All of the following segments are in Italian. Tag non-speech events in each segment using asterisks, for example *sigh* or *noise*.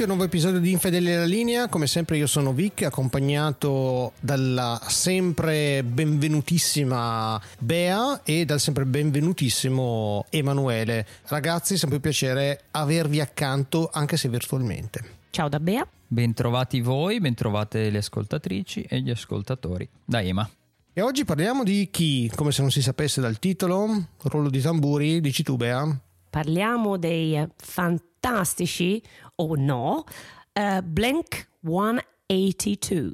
Benvenuti a un nuovo episodio di Infedeli alla linea, come sempre io sono Vic, accompagnato dalla sempre benvenutissima Bea e dal sempre benvenutissimo Emanuele. Ragazzi, sempre un piacere avervi accanto anche se virtualmente. Ciao da Bea. Bentrovati voi, bentrovate le ascoltatrici e gli ascoltatori. Da Ema. E oggi parliamo di chi, come se non si sapesse dal titolo, rollo di tamburi, dici tu Bea? Parliamo dei fantastici o no uh, Blank 182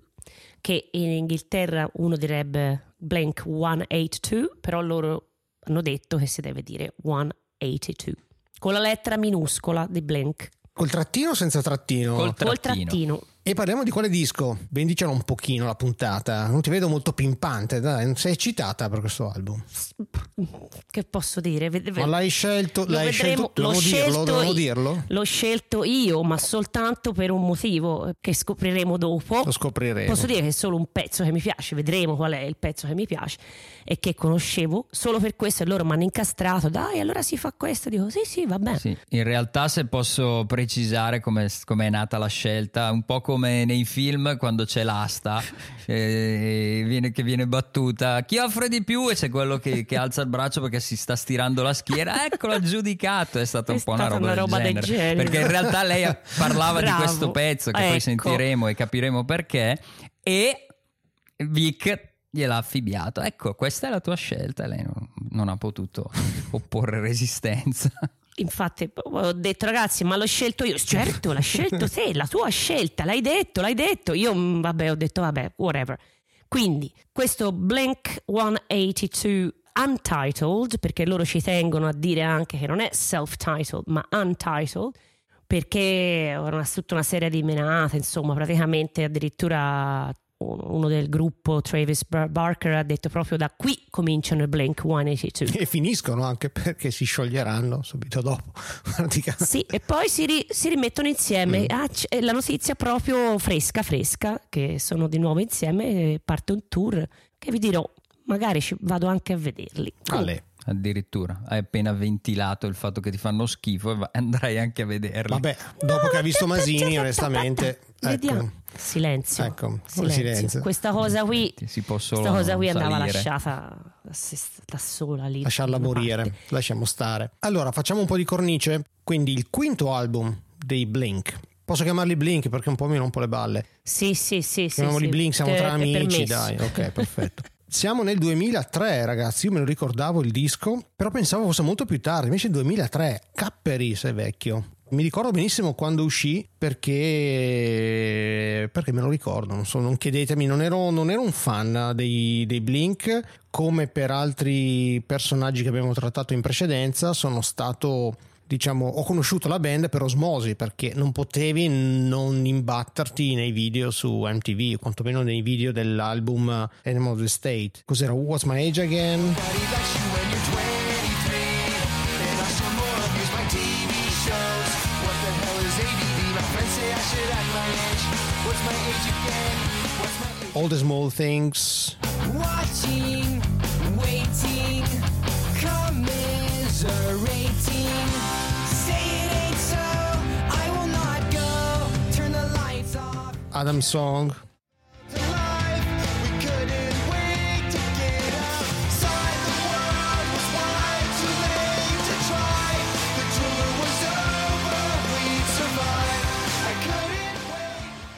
che in Inghilterra uno direbbe Blank 182 però loro hanno detto che si deve dire 182 con la lettera minuscola di Blank Col trattino o senza trattino? Col trattino. Col trattino. E parliamo di quale disco? Vendicelo un pochino la puntata. Non ti vedo molto pimpante, dai. Sei eccitata per questo album? Che posso dire? Ma l'hai scelto? Lo l'hai vedremo, scelto? L'ho scelto dirlo, dirlo? L'ho scelto io, ma soltanto per un motivo che scopriremo dopo. Lo scopriremo. Posso dire che è solo un pezzo che mi piace, vedremo qual è il pezzo che mi piace e che conoscevo. Solo per questo e loro mi hanno incastrato. Dai, allora si fa questo. Dico sì, sì, va bene. Sì. In realtà, se posso precisare come è nata la scelta, un po' come nei film quando c'è l'asta *laughs* eh, viene, che viene battuta. Chi offre di più? E c'è quello che, che, alza il braccio perché si sta stirando la schiera. Eccolo, *laughs* aggiudicato. È stata un è po' una roba, una roba del, genere. genere. Perché in realtà lei *laughs* parlava di questo pezzo che ecco. poi sentiremo e capiremo perché. E Vic gliel'ha affibbiato. Ecco, questa è la tua scelta. Lei non, non ha potuto opporre resistenza. Infatti ho detto ragazzi ma l'ho scelto io, certo l'ha scelto te, la tua scelta, l'hai detto, l'hai detto, io mm, vabbè ho detto vabbè, whatever. Quindi questo Blink 182 Untitled, perché loro ci tengono a dire anche che non è self-titled ma untitled, perché era tutta una serie di menate, insomma praticamente addirittura uno del gruppo Travis Barker ha detto proprio da qui cominciano i Blink 182 e finiscono anche perché si scioglieranno subito dopo *laughs* sì e poi si, ri, si rimettono insieme. Mm. ah, la notizia proprio fresca fresca che sono di nuovo insieme parte un tour che vi dirò magari ci vado anche a vederli. Ale addirittura hai appena ventilato il fatto che ti fanno schifo e andrai anche a vederli vabbè dopo che ha visto *laughs* Masini onestamente. Ecco. Silenzio. Ecco, silenzio. silenzio. Questa cosa qui, si può questa cosa qui andava lasciata da sola lì. Lasciarla morire, parte. lasciamo stare. Allora, facciamo un po' di cornice. Quindi il quinto album dei Blink. Posso chiamarli Blink perché un po' mi rompo le balle. Sì, sì, sì. Chiamiamoli sì, Blink, siamo tra amici, dai. Ok, perfetto. *laughs* Siamo nel 2003, ragazzi. Io me lo ricordavo il disco, però pensavo fosse molto più tardi. Invece il 2003, Capperi, sei vecchio. Mi ricordo benissimo quando uscì perché, perché me lo ricordo, non, so, non chiedetemi, non ero, non ero, un fan dei, dei Blink come per altri personaggi che abbiamo trattato in precedenza, sono stato diciamo, ho conosciuto la band per osmosi perché non potevi non imbatterti nei video su MTV, quantomeno nei video dell'album Animal of the State. Cos'era? What's My Age Again? all the small things. Watching, waiting, commiserating. Adam Song.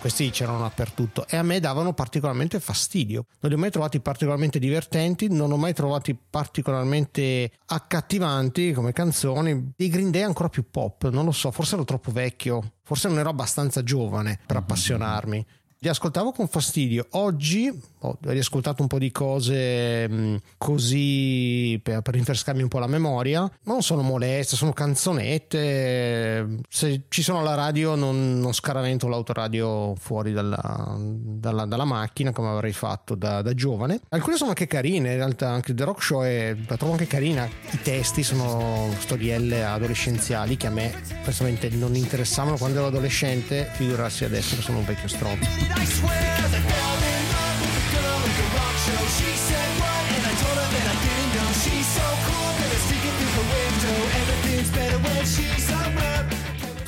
Questi c'erano dappertutto e a me davano particolarmente fastidio. Non li ho mai trovati particolarmente divertenti, non ho mai trovati particolarmente accattivanti come canzoni. I Green Day ancora più pop, non lo so, forse ero troppo vecchio, forse non ero abbastanza giovane per appassionarmi li ascoltavo con fastidio. Oggi ho riascoltato un po' di cose mm, così per, per rinfrescarmi un po' la memoria. Non sono moleste, sono canzonette. Se ci sono alla radio non, non scaravento l'autoradio fuori dalla, dalla, dalla, macchina come avrei fatto da, da, giovane. Alcune sono anche carine, in realtà anche The Rock Show è, la trovo anche carina. I testi sono storielle adolescenziali che a me personalmente non interessavano quando ero adolescente, figurarsi adesso che sono un vecchio stronzo.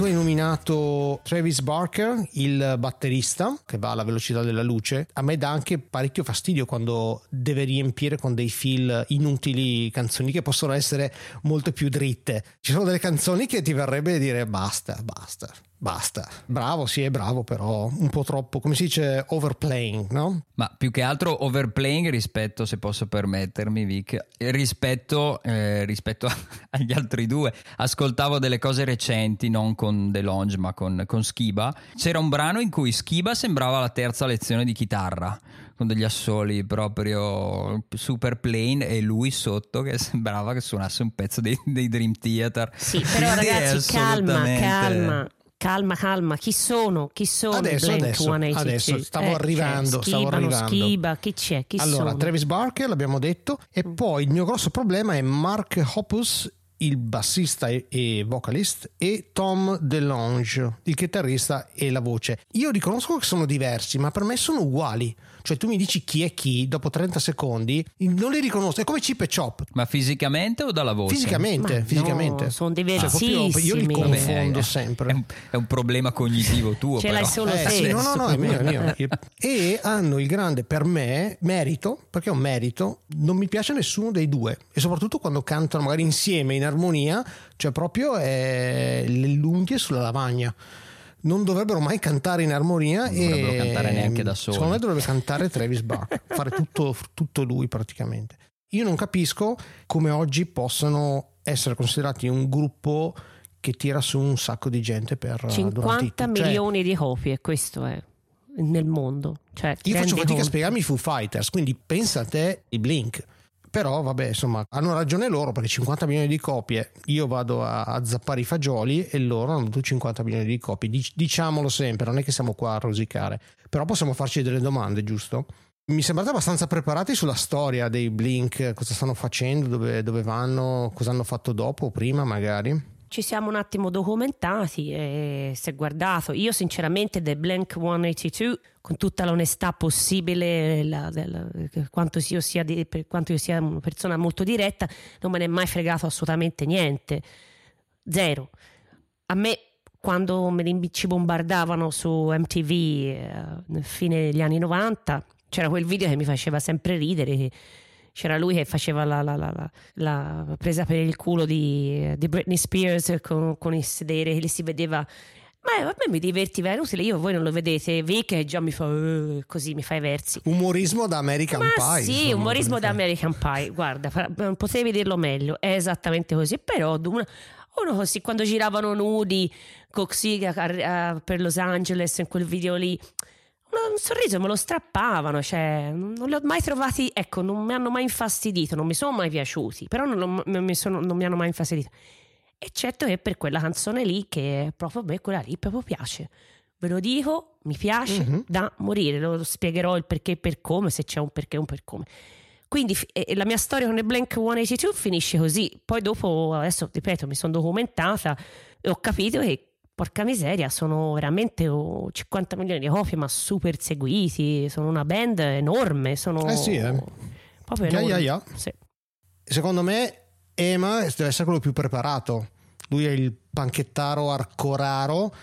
Tu hai nominato Travis Barker, il batterista che va alla velocità della luce. A me dà anche parecchio fastidio quando deve riempire con dei fil inutili canzoni che possono essere molto più dritte. Ci sono delle canzoni che ti verrebbe dire basta, basta. Basta, bravo, sì, è bravo, però un po' troppo, come si dice, overplaying, no? Ma più che altro overplaying rispetto, se posso permettermi, Vic, rispetto, eh, rispetto *laughs* agli altri due. Ascoltavo delle cose recenti, non con DeLonge, ma con, con Skiba. C'era un brano in cui Skiba sembrava la terza lezione di chitarra con degli assoli proprio super plain e lui sotto che *laughs* sembrava che suonasse un pezzo dei, dei Dream Theater. Sì, però ragazzi, calma, calma calma, calma, chi sono? Chi sono? Adesso, adesso, adesso, stavo eh, arrivando, cioè, stavo arrivando. Schiba, chi c'è? Chi allora, sono? Travis Barker l'abbiamo detto e mm. poi il mio grosso problema è Mark Hoppus il bassista e vocalist e Tom DeLonge, il chitarrista e la voce. Io riconosco che sono diversi, ma per me sono uguali. Cioè tu mi dici chi è chi dopo 30 secondi, non li riconosco, è come Chip e Chop. Ma fisicamente o dalla voce? Fisicamente, Ma fisicamente. No, sono diversissimi. Cioè, io li confondo Vabbè, sempre. È un, è un, problema cognitivo tuo Ce però. l'hai solo eh, te. Sì, no, no, no, è mio, è mio. *laughs* e hanno il grande per me merito, perché è un merito, non mi piace nessuno dei due e soprattutto quando cantano magari insieme in armonia, cioè proprio è le unghie sulla lavagna non dovrebbero mai cantare in armonia non e dovrebbero cantare neanche da soli. Secondo me dovrebbe cantare Travis Barker, *laughs* fare tutto, tutto lui praticamente. Io non capisco come oggi possano essere considerati un gruppo che tira su un sacco di gente per 50 cioè, milioni di copie, questo è nel mondo. Cioè, io faccio fatica a spiegarmi i Foo Fighters, quindi pensa a te i Blink però vabbè insomma hanno ragione loro perché 50 milioni di copie io vado a, a zappare i fagioli e loro hanno avuto 50 milioni di copie. Dic- diciamolo sempre non è che siamo qua a rosicare. Però possiamo farci delle domande giusto? mi sembrate abbastanza preparati sulla storia dei Blink? Cosa stanno facendo? Dove, dove vanno? Cosa hanno fatto dopo o prima magari? Ci siamo un attimo documentati e si è guardato. Io sinceramente The Blank 182, con tutta l'onestà possibile, la, la, quanto, io sia di, per quanto io sia una persona molto diretta, non me ne è mai fregato assolutamente niente. Zero. A me quando me li ci bombardavano su MTV eh, nel fine degli anni 90 c'era quel video che mi faceva sempre ridere c'era lui che faceva la, la, la, la presa per il culo di, di Britney Spears con, con il sedere che si vedeva ma a me mi divertiva, è inutile, io voi non lo vedete, Vic già mi fa uh, così, mi fa i versi. Umorismo da American Ma Pie. Sì, insomma, umorismo da American Pie, guarda, potevi dirlo meglio, è esattamente così, però una, uno così quando giravano nudi, così per Los Angeles in quel video lì, un sorriso me lo strappavano, cioè non li ho mai trovati, ecco, non mi hanno mai infastidito, non mi sono mai piaciuti, però non, non, mi, sono, non mi, hanno mai infastidito. Eccetto che per quella canzone lì, che proprio a me quella lì proprio piace. Ve lo dico, mi piace mm-hmm. da morire, lo spiegherò il perché e per come, se c'è un perché e un per come. Quindi eh, la mia storia con il Blank 182 finisce così. Poi dopo, adesso ripeto, mi sono documentata e ho capito che porca miseria, sono veramente 50 milioni di copie, ma super seguiti. Sono una band enorme. Sono eh sì, eh. proprio. Yeah, yeah, yeah. Sì. Secondo me, Ema deve essere quello più preparato. Lui è il panchettaro arcoraro.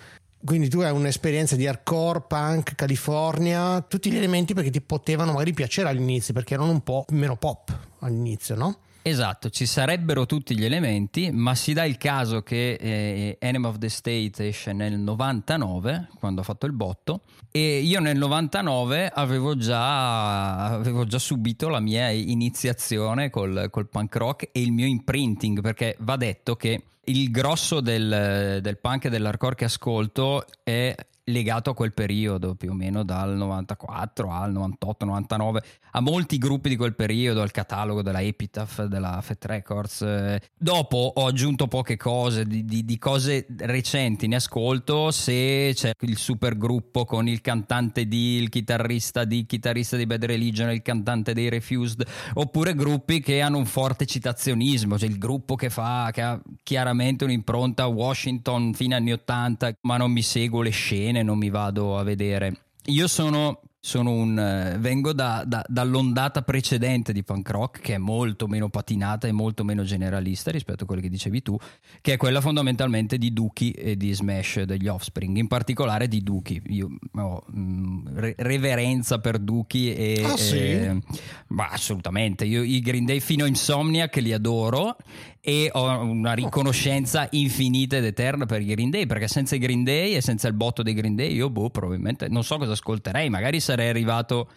Quindi tu hai un'esperienza di hardcore, punk, California, tutti gli elementi perché ti potevano magari piacere all'inizio, perché erano un po' meno pop all'inizio, no? Esatto, ci sarebbero tutti gli elementi, ma si dà il caso che eh, Enemy of the State esce nel 99, quando ho fatto il botto, e io nel 99 avevo già, avevo già subito la mia iniziazione col, col, punk rock e il mio imprinting, perché va detto che il grosso del, del punk e dell'hardcore che ascolto è legato a quel periodo, più o meno dal 94 al 98, 99, a molti gruppi di quel periodo, al catalogo della Epitaph, della Fat Records. Dopo ho aggiunto poche cose, di, di, di cose recenti ne ascolto, se c'è il super gruppo con il cantante di, il chitarrista di, chitarrista di Bad Religion, il cantante dei Refused, oppure gruppi che hanno un forte citazionismo, cioè il gruppo che fa, che ha chiaramente un'impronta Washington fine anni 80, ma non mi seguo le scene, non mi vado a vedere. Io sono sono un, eh, vengo da, da, dall'ondata precedente di punk rock che è molto meno patinata e molto meno generalista rispetto a quello che dicevi tu, che è quella fondamentalmente di Dookie e di Smash degli Offspring, in particolare di Dookie. Io ho mh, mm, re- reverenza per Dookie e... Ah, sì? e ma assolutamente, io i Green Day fino a Insomnia che li adoro e ho una riconoscenza infinita ed eterna per i Green Day perché senza i Green Day e senza il botto dei Green Day io boh probabilmente non so cosa ascolterei magari sarei arrivato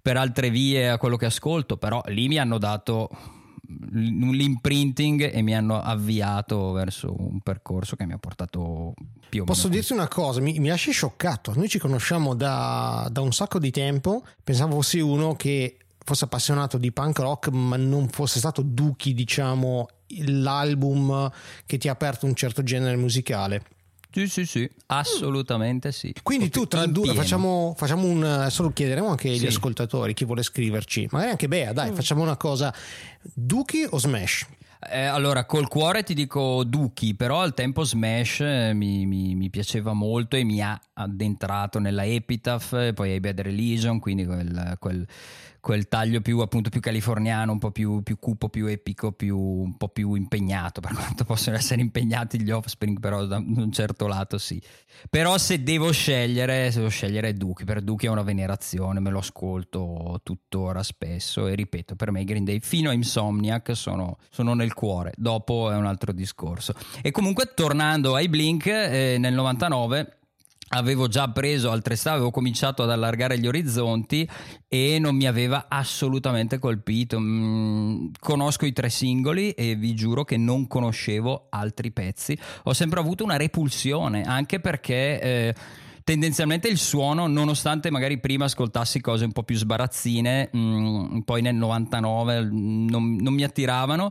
per altre vie a quello che ascolto però lì mi hanno dato l'imprinting e mi hanno avviato verso un percorso che mi ha portato più o meno. Posso dirti una cosa, mi, mi lasci scioccato. Noi ci conosciamo da, da un sacco di tempo. Pensavo fossi uno che fosse appassionato di punk rock, ma non fosse stato Duki, diciamo, l'album che ti ha aperto un certo genere musicale. Sì, sì, sì, assolutamente sì. Quindi tu tra due facciamo, facciamo un. Adesso lo chiederemo anche agli sì. ascoltatori, chi vuole scriverci. Magari anche Bea, dai, mm. facciamo una cosa. Duki o Smash? Eh, allora, col cuore ti dico Duki, però al tempo Smash eh, mi, mi, mi, piaceva molto e mi ha addentrato nella Epitaph, poi ai Bad Religion, quindi quel, quel quel taglio più appunto più californiano, un po' più, più cupo, più epico, più, un po' più impegnato, per *laughs* quanto possono essere impegnati gli Offspring, però da un certo lato sì. Però se devo scegliere, se devo scegliere Duke, per Duke è una venerazione, me lo ascolto tuttora spesso e ripeto, per me i Green Day fino a Insomniac sono, sono nel cuore, dopo è un altro discorso. E comunque tornando ai Blink, eh, nel 99 avevo già preso altre strade, avevo cominciato ad allargare gli orizzonti e non mi aveva assolutamente colpito. Mm, conosco i tre singoli e vi giuro che non conoscevo altri pezzi. Ho sempre avuto una repulsione, anche perché... Eh, tendenzialmente il suono, nonostante magari prima ascoltassi cose un po' più sbarazzine, mh, mm, poi nel 99 non, non mi attiravano.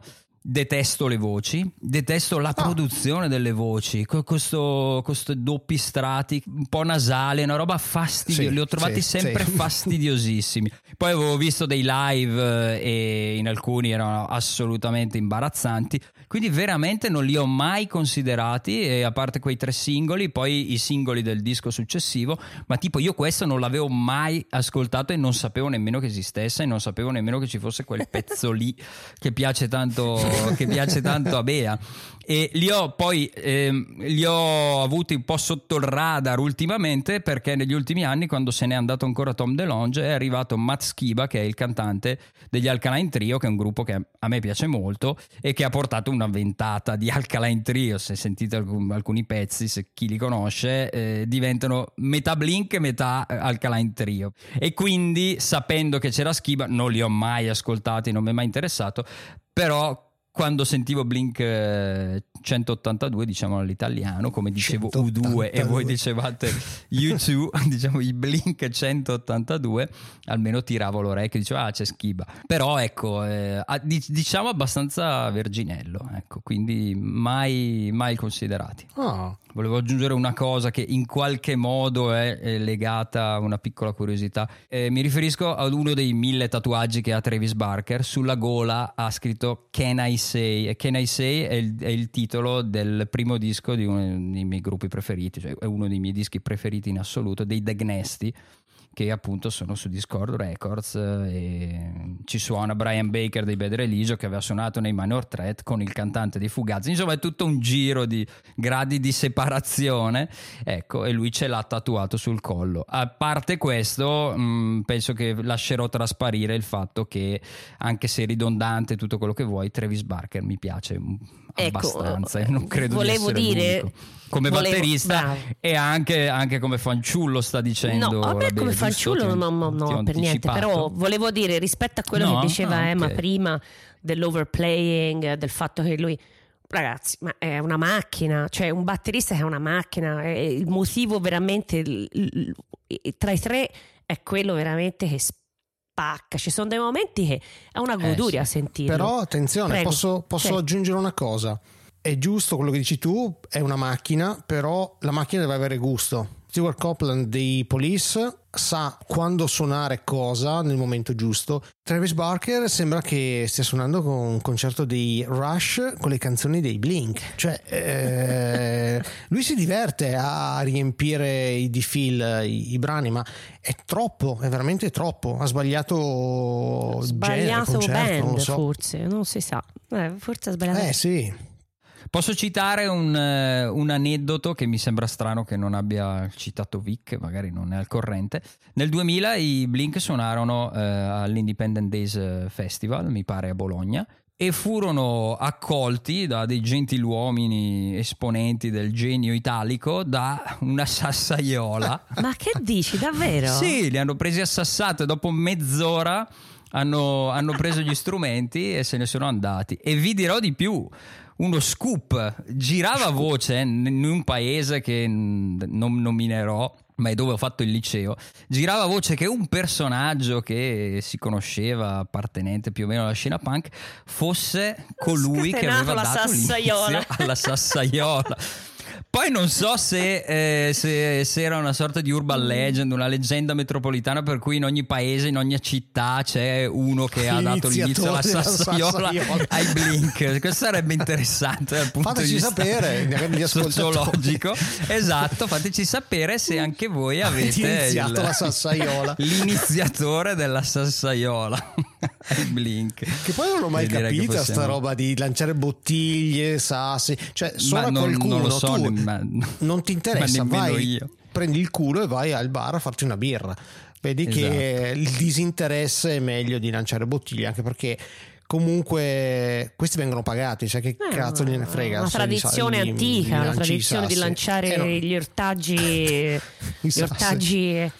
Detesto le voci, detesto la ah. produzione delle voci, questo, questo doppi strati un po' nasale, una roba fastidiosa, sì, li ho trovati sì, sempre sì. *laughs* fastidiosissimi. Poi avevo visto dei live eh, e in alcuni erano assolutamente imbarazzanti, quindi veramente non li ho mai considerati, e a parte quei tre singoli, poi i singoli del disco successivo, ma tipo io questo non l'avevo mai ascoltato e non sapevo nemmeno che esistesse e non sapevo nemmeno che ci fosse quel *laughs* pezzo lì che piace tanto che piace tanto a Bea. E li ho poi ehm, li ho avuti un po' sotto il radar ultimamente perché negli ultimi anni quando se n'è andato ancora Tom DeLonge è arrivato Matt Skiba che è il cantante degli Alkaline Trio che è un gruppo che a me piace molto e che ha portato una ventata di Alkaline Trio se sentite alcuni pezzi se chi li conosce eh, diventano metà Blink e metà eh, Alkaline Trio. E quindi sapendo che c'era Skiba non li ho mai ascoltati non mi è mai interessato però quando sentivo Blink 182, eh, diciamo all'italiano, come dicevo 182. U2 e voi dicevate U2, *laughs* diciamo i Blink 182, almeno tiravo l'orecchio e dicevo ah c'è Schiba. Però ecco, eh, diciamo abbastanza verginello, ecco, quindi mai, mai considerati. Oh. Volevo aggiungere una cosa che in qualche modo è, è legata a una piccola curiosità. Eh, mi riferisco ad uno dei mille tatuaggi che ha Travis Barker. Sulla gola ha scritto Can I Say? E Can I Say è il, è il titolo del primo disco di uno dei miei gruppi preferiti, cioè è uno dei miei dischi preferiti in assoluto, dei The Gnesti che appunto sono su Discord Records e ci suona Brian Baker dei Bad Religio che aveva suonato nei Minor Threat con il cantante di Fugazi. Insomma è tutto un giro di gradi di separazione ecco e lui ce l'ha tatuato sul collo. A parte questo mh, mm, penso che lascerò trasparire il fatto che anche se ridondante tutto quello che vuoi Travis Barker mi piace ecco, abbastanza e non credo volevo di dire l'unico come Volevo, batterista bravo. e anche, anche, come fanciullo sta dicendo. No, vabbè, come fanciullo no, no, no per niente, però volevo dire rispetto a quello no? che diceva ah, Emma okay. prima dell'overplaying, del fatto che lui... Ragazzi, ma è una macchina, cioè un batterista è una macchina, è il motivo veramente tra i tre è quello veramente che spacca. Ci sono dei momenti che è una goduria eh sì. sentirlo. Però attenzione, posso, posso aggiungere una cosa è giusto quello che dici tu, è una macchina, però la macchina deve avere gusto. Stewart Copeland dei Police sa quando suonare cosa nel momento giusto. Travis Barker sembra che stia suonando con un concerto dei Rush con le canzoni dei Blink. Cioè, eh, lui si diverte a riempire i D-Fill, i, i, brani, ma è troppo, è veramente troppo. Ha sbagliato, sbagliato genere, band, non so. forse, non si sa. Eh, forse ha sbagliato. Eh sì. Posso citare un, un, aneddoto che mi sembra strano che non abbia citato Vic, magari non è al corrente. Nel 2000 i Blink suonarono eh, all'Independent Days Festival, mi pare a Bologna, e furono accolti da dei gentiluomini esponenti del genio italico da una sassaiola. *laughs* Ma che dici, davvero? sì, li hanno presi a sassato e dopo mezz'ora hanno, hanno preso gli strumenti e se ne sono andati. E vi dirò di più uno scoop girava voce in un paese che non nominerò ma è dove ho fatto il liceo, girava voce che un personaggio che si conosceva appartenente più o meno alla scena punk fosse colui che aveva dato sassaiola. alla sassaiola. *laughs* Poi non so se, eh, se, se, era una sorta di urban legend, una leggenda metropolitana per cui in ogni paese, in ogni città c'è uno che ha dato l'inizio alla sassaiola, ai Blink. Questo sarebbe interessante dal punto fateci di vista sapere, sociologico. esatto, fateci sapere se anche voi avete iniziato il, la sassaiola. l'iniziatore della sassaiola *laughs* ai Blink. Che poi non ho mai capito possiamo... sta roba di lanciare bottiglie, sassi, cioè suona non, qualcuno, non lo so, tu ma, non ti *laughs* interessa, vai, io. prendi il culo e vai al bar a farti una birra. Vedi esatto. che il disinteresse è meglio di lanciare bottiglie, anche perché comunque questi vengono pagati, cioè che eh, cazzo gliene frega? Una tradizione li, antica, una tradizione di lanciare eh no. gli ortaggi, *laughs* gli ortaggi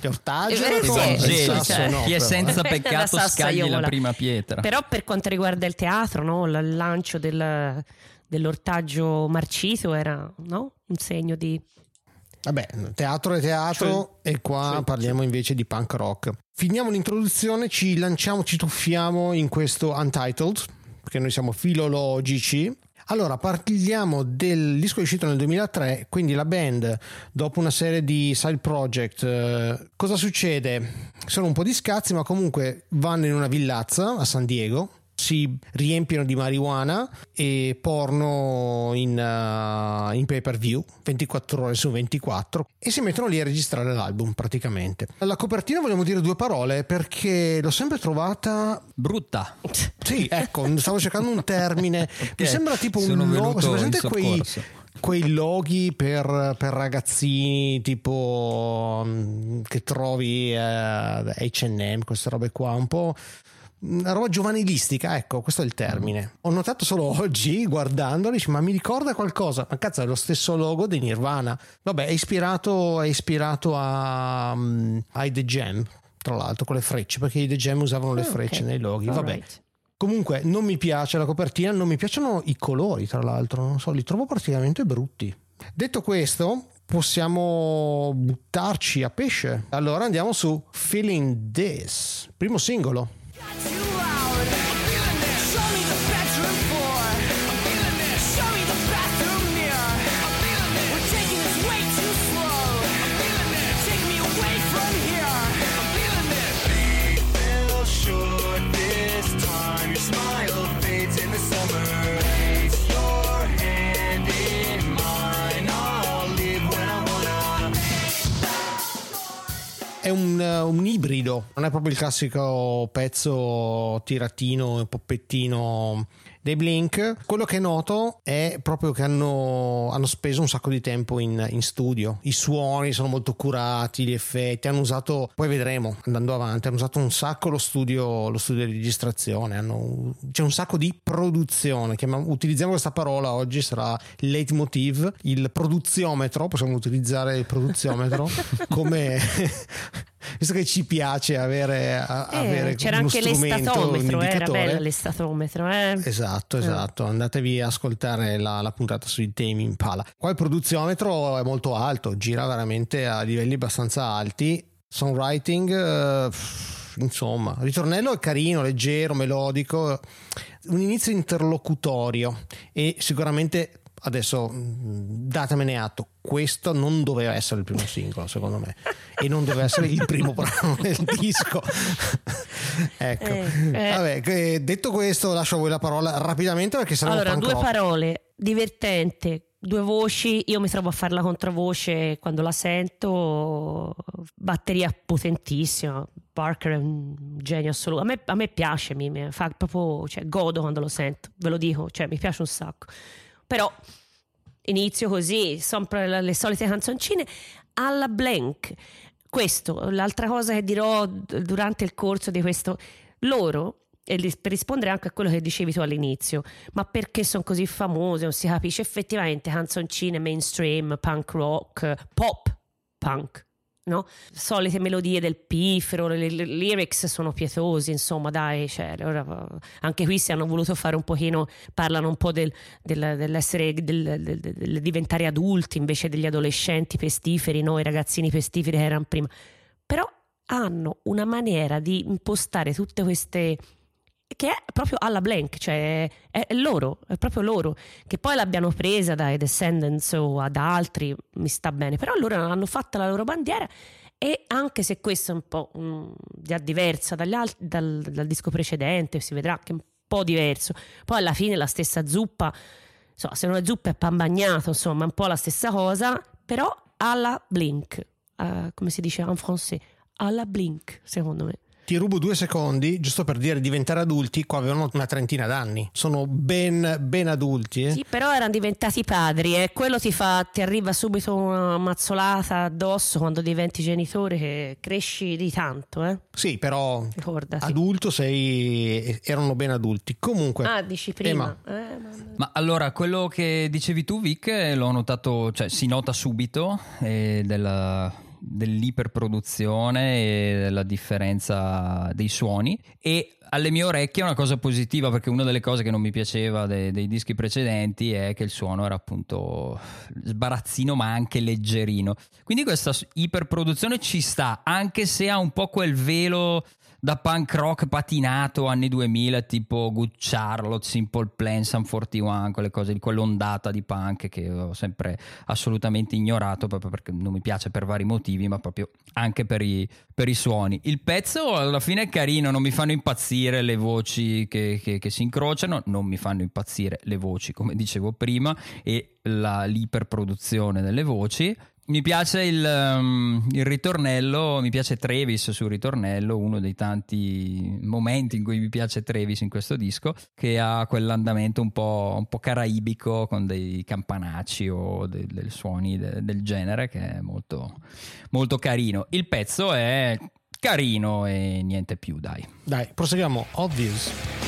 gli ortaggi eh, sì, sì, cioè, no, chi è senza *laughs* peccato scagli la prima pietra però per quanto riguarda il teatro no? il lancio del, dell'ortaggio marcito era no? un segno di Vabbè, teatro è teatro sì. e qua sì, parliamo sì. invece di punk rock. Finiamo l'introduzione, ci lanciamo, ci tuffiamo in questo Untitled, perché noi siamo filologici allora, parliamo del disco uscito nel 2003, quindi la band, dopo una serie di side project, eh, cosa succede? Sono un po' di scazzi, ma comunque vanno in una villazza a San Diego, si riempiono di marijuana e porno in, uh, in, pay per view 24 ore su 24 e si mettono lì a registrare l'album praticamente. La copertina vogliamo dire due parole perché l'ho sempre trovata brutta. *laughs* Sì, ecco, stavo cercando un termine. *laughs* Mi sembra tipo un logo, presente quei quei loghi per, per, ragazzini tipo um, che trovi uh, H&M queste robe qua un po' una roba giovanilistica, ecco, questo è il termine. Ho notato solo *laughs* oggi guardandoli, ma mi ricorda qualcosa. Ma cazzo, è lo stesso logo di Nirvana. Vabbè, è ispirato, è ispirato a, um, ai The Jam, tra l'altro, con le frecce, perché i The Jam usavano le frecce okay. nei loghi. Vabbè. Right. Comunque, non mi piace la copertina, non mi piacciono i colori, tra l'altro, non so, li trovo praticamente brutti. Detto questo, possiamo buttarci a pesce. Allora andiamo su Feeling This, primo singolo. you are. È un, un, ibrido, non è proprio il classico pezzo tiratino, poppettino dei Blink, quello che noto è proprio che hanno, hanno speso un sacco di tempo in, in, studio. I suoni sono molto curati, gli effetti. Hanno usato, poi vedremo andando avanti, hanno usato un sacco lo studio, lo studio di registrazione. Hanno, c'è un sacco di produzione. Chiamiamo, utilizziamo questa parola oggi, sarà leitmotiv, il produziometro. Possiamo utilizzare il produziometro *laughs* come *laughs* visto che ci piace avere, eh, avere c'era anche l'estatometro, era bello l'estatometro. Eh? Esatto, eh. esatto. Andatevi a ascoltare la, la, puntata sui temi in pala. Qua il produziometro è molto alto, gira veramente a livelli abbastanza alti. Songwriting, eh, insomma, ritornello è carino, leggero, melodico, un inizio interlocutorio e sicuramente adesso mm, datemene atto, questo non doveva essere il primo singolo secondo me e non doveva essere il primo brano del *laughs* disco. *laughs* Ecco. Eh, eh. Vabbè, detto questo lascio a voi la parola rapidamente perché saremo allora due parole. Divertente. Due voci, io mi trovo a fare la controvoce quando la sento, batteria potentissima, Parker è un genio assoluto, a me, a me piace, mi, mi, fa proprio, cioè, godo quando lo sento, ve lo dico, cioè mi piace un sacco, però inizio così, le, le solite canzoncine, alla blank, questo, l'altra cosa che dirò durante il corso di questo, loro e per rispondere anche a quello che dicevi tu all'inizio, ma perché sono così famose? Non si capisce effettivamente canzoncine mainstream, punk rock, pop punk. No? Solite melodie del piffero, le, le, lyrics sono pietosi, insomma, dai, cioè, ora, anche qui si hanno voluto fare un pochino, parlano un po' del, del, dell'essere, del, del, diventare adulti invece degli adolescenti pestiferi, no? i ragazzini pestiferi che erano prima. Però hanno una maniera di impostare tutte queste che è proprio alla blank, cioè è, è, loro, è proprio loro, che poi l'abbiano presa dai Descendants o ad altri, mi sta bene, però loro hanno fatto la loro bandiera e anche se questa è un po' um, diversa alt- dal, dal, disco precedente, si vedrà che è un po' diverso, poi alla fine la stessa zuppa, so, se non è zuppa è pan bagnato, insomma, è un po' la stessa cosa, però alla blink, uh, come si dice in francese, alla blink, secondo me ti rubo due secondi, giusto per dire diventare adulti, qua avevano una trentina d'anni, sono ben, ben adulti. Eh? Sì, però erano diventati padri e quello ti, fa, ti arriva subito una mazzolata addosso quando diventi genitore che cresci di tanto. Eh? Sì, però Ricordati. adulto sei, erano ben adulti. Comunque... Ah, dici prima. Eh, ma... ma... allora, quello che dicevi tu Vic, l'ho notato, cioè si nota subito eh, della dell'iperproduzione e della differenza dei suoni. E alle mie orecchie è una cosa positiva perché una delle cose che non mi piaceva dei, dei dischi precedenti è che il suono era appunto sbarazzino ma anche leggerino. Quindi questa iperproduzione ci sta anche se ha un po' quel velo da punk rock patinato anni 2000 tipo Good Charlotte, Simple Plan, Sun 41, quelle cose di quell'ondata di punk che ho sempre assolutamente ignorato proprio perché non mi piace per vari motivi ma proprio anche per i, per i suoni. Il pezzo alla fine è carino, non mi fanno impazzire le voci che, che, che si incrociano, non mi fanno impazzire le voci come dicevo prima e la, l'iperproduzione delle voci mi piace il, um, il, ritornello, mi piace Travis sul ritornello, uno dei tanti momenti in cui mi piace Travis in questo disco, che ha quell'andamento un po', un po caraibico con dei campanacci o dei, dei suoni de, del genere che è molto, molto carino. Il pezzo è carino e niente più, dai. Dai, proseguiamo. Obvious.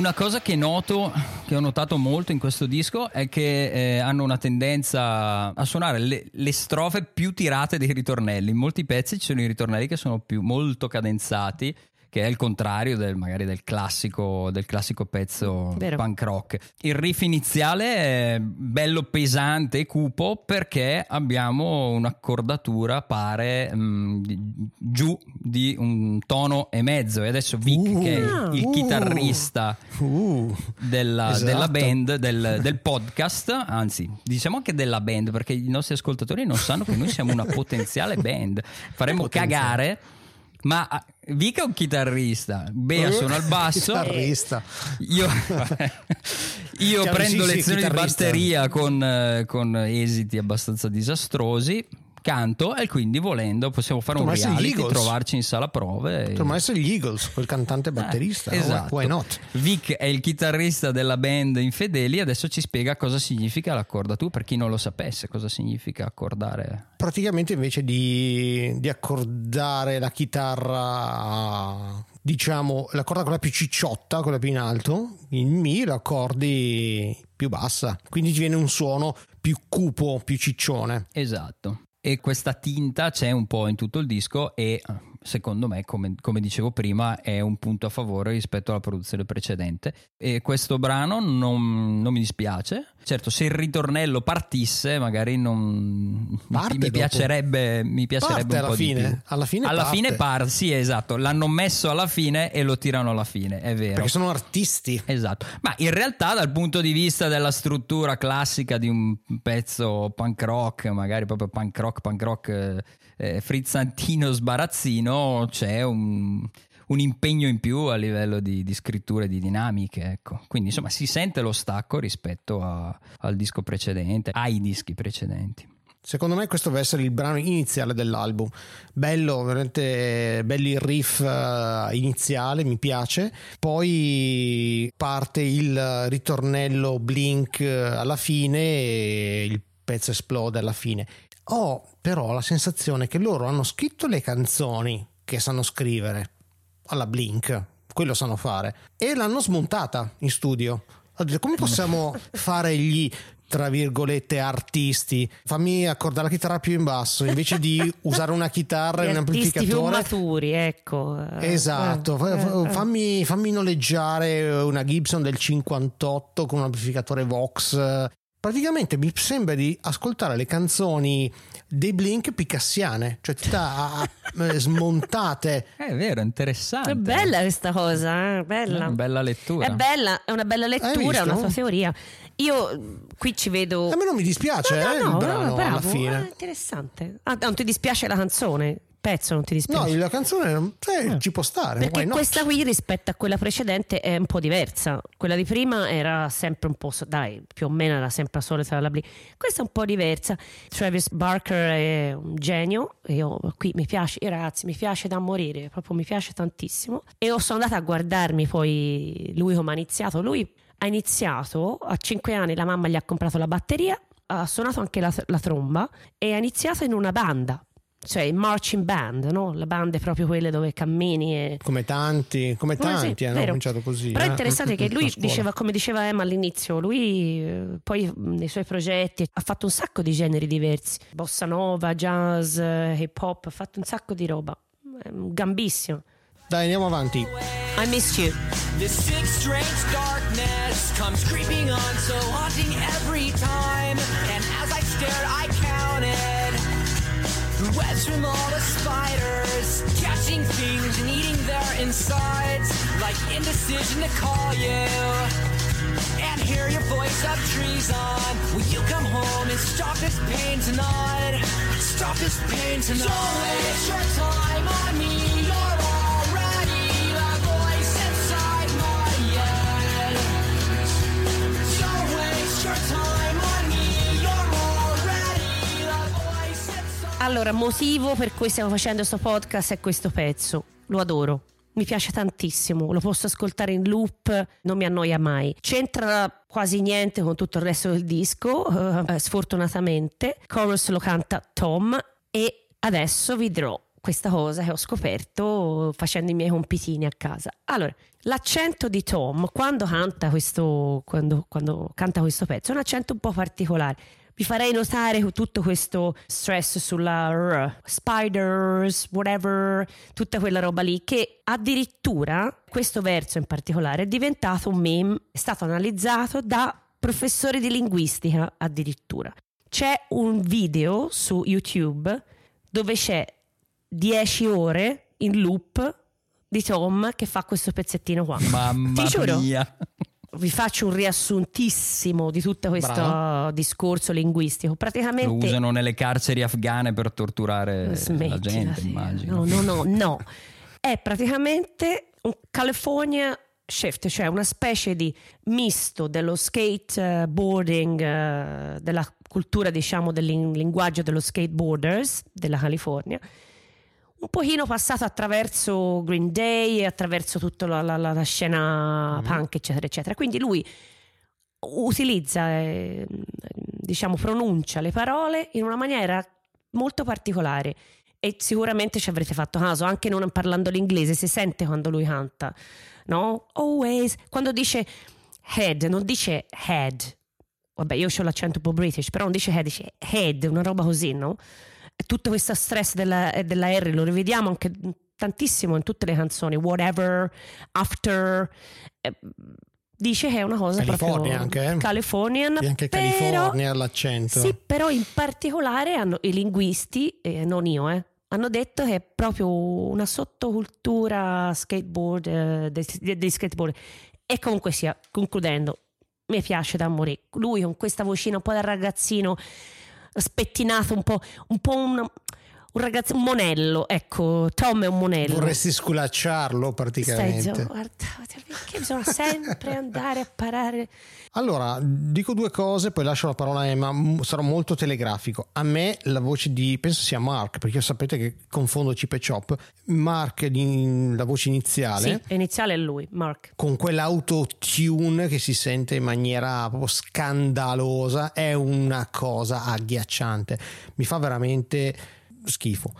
Una cosa che noto, che ho notato molto in questo disco, è che eh, hanno una tendenza a suonare le, le, strofe più tirate dei ritornelli. In molti pezzi ci sono i ritornelli che sono più, molto cadenzati che è il contrario del, magari del classico, del classico pezzo Vero. punk rock. Il riff iniziale è bello pesante e cupo perché abbiamo un'accordatura pare mh, mm, giù di un tono e mezzo. E adesso Vic uh, che è il uh, chitarrista uh, della, esatto. della, band del, del, podcast. Anzi diciamo anche della band perché i nostri ascoltatori non sanno che noi siamo una potenziale band. Faremo cagare ma ah, Vica è un chitarrista, Bea uh, suona al basso. Chitarrista. Io, *laughs* io prendo sì, lezioni di batteria con, eh, con esiti abbastanza disastrosi canto e quindi volendo possiamo fare Potremmo un reality trovarci in sala prove potremmo e... essere gli Eagles quel cantante batterista eh, esatto. why not? Vic è il chitarrista della band Infedeli adesso ci spiega cosa significa l'accorda tu per chi non lo sapesse cosa significa accordare? Praticamente invece di, di accordare la chitarra diciamo la corda quella più cicciotta quella più in alto in Mi l'accordi più bassa. Quindi ti viene un suono più cupo più ciccione. Esatto e questa tinta c'è un po' in tutto il disco e secondo me, come, come, dicevo prima, è un punto a favore rispetto alla produzione precedente. E questo brano non, non mi dispiace. Certo, se il ritornello partisse, magari non parte mi, piacerebbe, mi piacerebbe un po' fine. di più. Alla fine alla parte. fine parte, sì, esatto. L'hanno messo alla fine e lo tirano alla fine, è vero. Perché sono artisti. Esatto. Ma in realtà, dal punto di vista della struttura classica di un pezzo punk rock, magari proprio punk rock, punk rock eh, eh frizzantino, sbarazzino, c'è un un impegno in più a livello di, di scrittura e di dinamiche. Ecco. Quindi insomma si sente lo stacco rispetto a, al disco precedente, ai dischi precedenti. Secondo me questo deve essere il brano iniziale dell'album. Bello, veramente belli il riff uh, iniziale, mi piace. Poi parte il ritornello Blink alla fine e il pezzo esplode alla fine. Ho però la sensazione che loro hanno scritto le canzoni che sanno scrivere alla Blink, quello sanno fare, e l'hanno smontata in studio. Come possiamo *laughs* fare gli tra virgolette artisti? Fammi accordare la chitarra più in basso invece di *laughs* usare una chitarra e un amplificatore più maturi ecco. Esatto. Eh, eh, eh, fammi, fammi noleggiare una Gibson del 58 con un amplificatore Vox praticamente mi sembra di ascoltare le canzoni dei Blink picassiane, cioè tutta *laughs* smontate. È vero, interessante. È bella questa cosa, eh? bella. È bella lettura. È bella, è una bella lettura, è una sua teoria. Io qui ci vedo. A me non mi dispiace, no, no, eh, no, il brano bravo, alla fine. È interessante. Ah, non ti dispiace la canzone? Pezzo non ti dispiace? No, la canzone eh, ci può stare. Perché questa qui rispetto a quella precedente è un po' diversa. Quella di prima era sempre un po', dai, più o meno era sempre la solita della Blee. Questa è un po' diversa. Travis Barker è un genio. Io qui mi piace, ragazzi, mi piace da morire, proprio mi piace tantissimo. E sono andata a guardarmi poi lui come ha iniziato. Lui ha iniziato a 5 anni, la mamma gli ha comprato la batteria, ha suonato anche la, la tromba e ha iniziato in una banda cioè il marching band, no? la band è proprio quelle dove cammini e... come tanti, come tanti sì, hanno cominciato così. Però è eh? interessante che *laughs* lui diceva, come diceva Emma all'inizio, lui eh, poi nei suoi progetti ha fatto un sacco di generi diversi, bossa nova, jazz, eh, hip hop, ha fatto un sacco di roba, gambissimo. Dai, andiamo avanti. I missed you. This sick, strange darkness comes creeping on, so haunting every time. And as I stared, I counted. Webs from all the spiders, catching things and eating their insides, like indecision to call you. And hear your voice of treason. Will you come home and stop this pain tonight? Stop this pain tonight. Don't waste your time on me. Allora, motivo per cui stiamo facendo questo podcast è questo pezzo. Lo adoro. Mi piace tantissimo, lo posso ascoltare in loop, non mi annoia mai. C'entra quasi niente con tutto il resto del disco, uh, sfortunatamente. Chorus lo canta Tom e adesso vi dirò questa cosa che ho scoperto facendo i miei compitini a casa. Allora, l'accento di Tom quando canta questo, quando, quando canta questo pezzo è un accento un po' particolare vi farei notare tutto questo stress sulla R, spiders, whatever, tutta quella roba lì, che addirittura questo verso in particolare è diventato un meme, è stato analizzato da professori di linguistica addirittura. C'è un video su YouTube dove c'è 10 ore in loop di Tom che fa questo pezzettino qua. Mamma Ti giuro. mia vi faccio un riassuntissimo di tutto questo Brava. discorso linguistico. Praticamente lo usano nelle carceri afghane per torturare Smettila, la gente, immagino. No, no, no, *laughs* no. È praticamente un California shift, cioè una specie di misto dello skateboarding, eh, della cultura, diciamo, del linguaggio dello skateboarders della California un pochino passato attraverso Green Day, attraverso tutta la, la, la scena mm. punk, eccetera, eccetera. Quindi lui utilizza, eh, diciamo, pronuncia le parole in una maniera molto particolare e sicuramente ci avrete fatto caso, anche non parlando l'inglese, si sente quando lui canta, no? Always, quando dice head, non dice head. Vabbè, io ho l'accento un po' british, però non dice head, dice head, una roba così, no? Tutto questo stress della, della, R lo rivediamo anche tantissimo in tutte le canzoni, Whatever, After. Eh, dice che è una cosa California proprio anche, eh? Californian, E anche però- California l'accento. Sì, però in particolare hanno, i linguisti, eh, non io, eh, hanno detto che è proprio una sottocultura skateboard, eh, dei, dei skateboard. E comunque sia, concludendo, mi piace da morire. Lui con questa vocina un po' da ragazzino spettinato, un po', un, po' un, un ragazzo, un monello, ecco, Tom è un monello. Vorresti sculacciarlo Stai praticamente. zitto, guarda, perché bisogna sempre andare a parare. Allora, dico due cose, poi lascio la parola a Emma. Sarò molto telegrafico. A me la voce di, penso sia Mark, perché sapete che confondo Chip e Chop. Mark, la voce iniziale, Sì, iniziale è lui, Mark. con quell'autotune che si sente in maniera proprio scandalosa, è una cosa agghiacciante. Mi fa veramente schifo.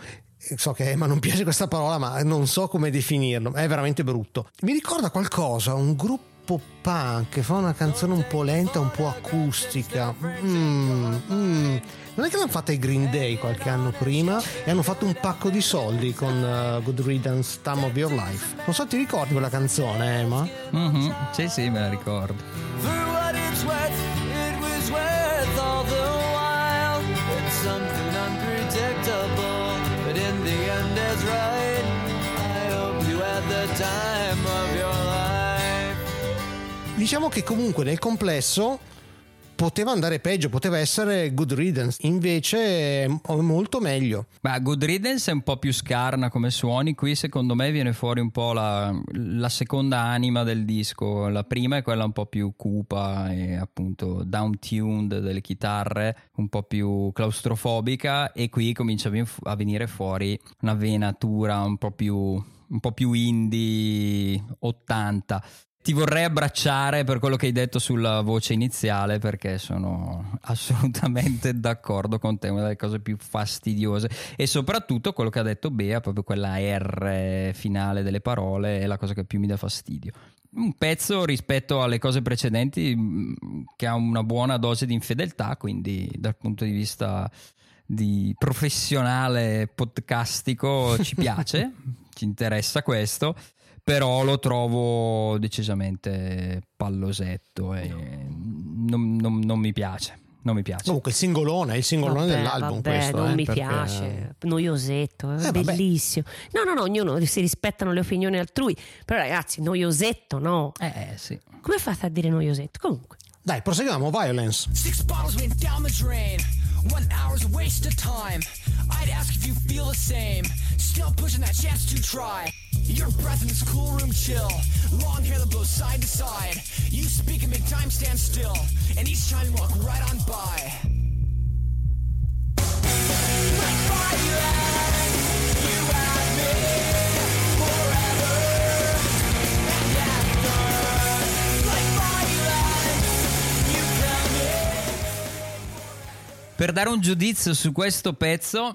So che a Emma non piace questa parola, ma non so come definirlo. È veramente brutto. Mi ricorda qualcosa, un gruppo punk che fa una canzone un po' lenta, un po' acustica. Mm, mm. Non è che l'hanno fatta i Green Day qualche anno prima e hanno fatto un pacco di soldi con uh, Good Riddance Time of Your Life. Non so, ti ricordi quella canzone, Emma? Mhm, Sì, sì, me la ricordo. Diciamo che comunque nel complesso poteva andare peggio, poteva essere Good Riddance, invece è molto meglio. Ma Good Riddance è un po' più scarna come suoni, qui secondo me viene fuori un po' la, la seconda anima del disco, la prima è quella un po' più cupa e appunto down-tuned delle chitarre, un po' più claustrofobica e qui comincia a ven- a venire fuori una venatura un po' più, un po' più indie 80. Ti vorrei abbracciare per quello che hai detto sulla voce iniziale perché sono *laughs* assolutamente d'accordo con te, una delle cose più fastidiose e soprattutto quello che ha detto Bea, proprio quella R finale delle parole è la cosa che più mi dà fastidio. Un pezzo rispetto alle cose precedenti mh, che ha una buona dose di infedeltà, quindi dal punto di vista di professionale podcastico ci piace, *laughs* ci interessa questo però lo trovo decisamente pallosetto e non, non- non mi piace. Non mi piace. Comunque il singolone, è il singolone Vabbè, dell'album vabbè, questo. non eh, mi perché- piace, noiosetto, Eh, vabbè. bellissimo. No, no, no, ognuno si rispettano le opinioni altrui, però ragazzi, noiosetto no. Eh sì. Come fate a dire noiosetto? Comunque, Dai, proseguiamo, Violence. Six bottles went down the drain. One hour's waste of time. I'd ask if you feel the same. Still pushing that chance to try. Your breath in this cool room chill. Long hair that blows side to side. You speak and make time stand still. And each time you walk right on by. Per dare un giudizio su questo pezzo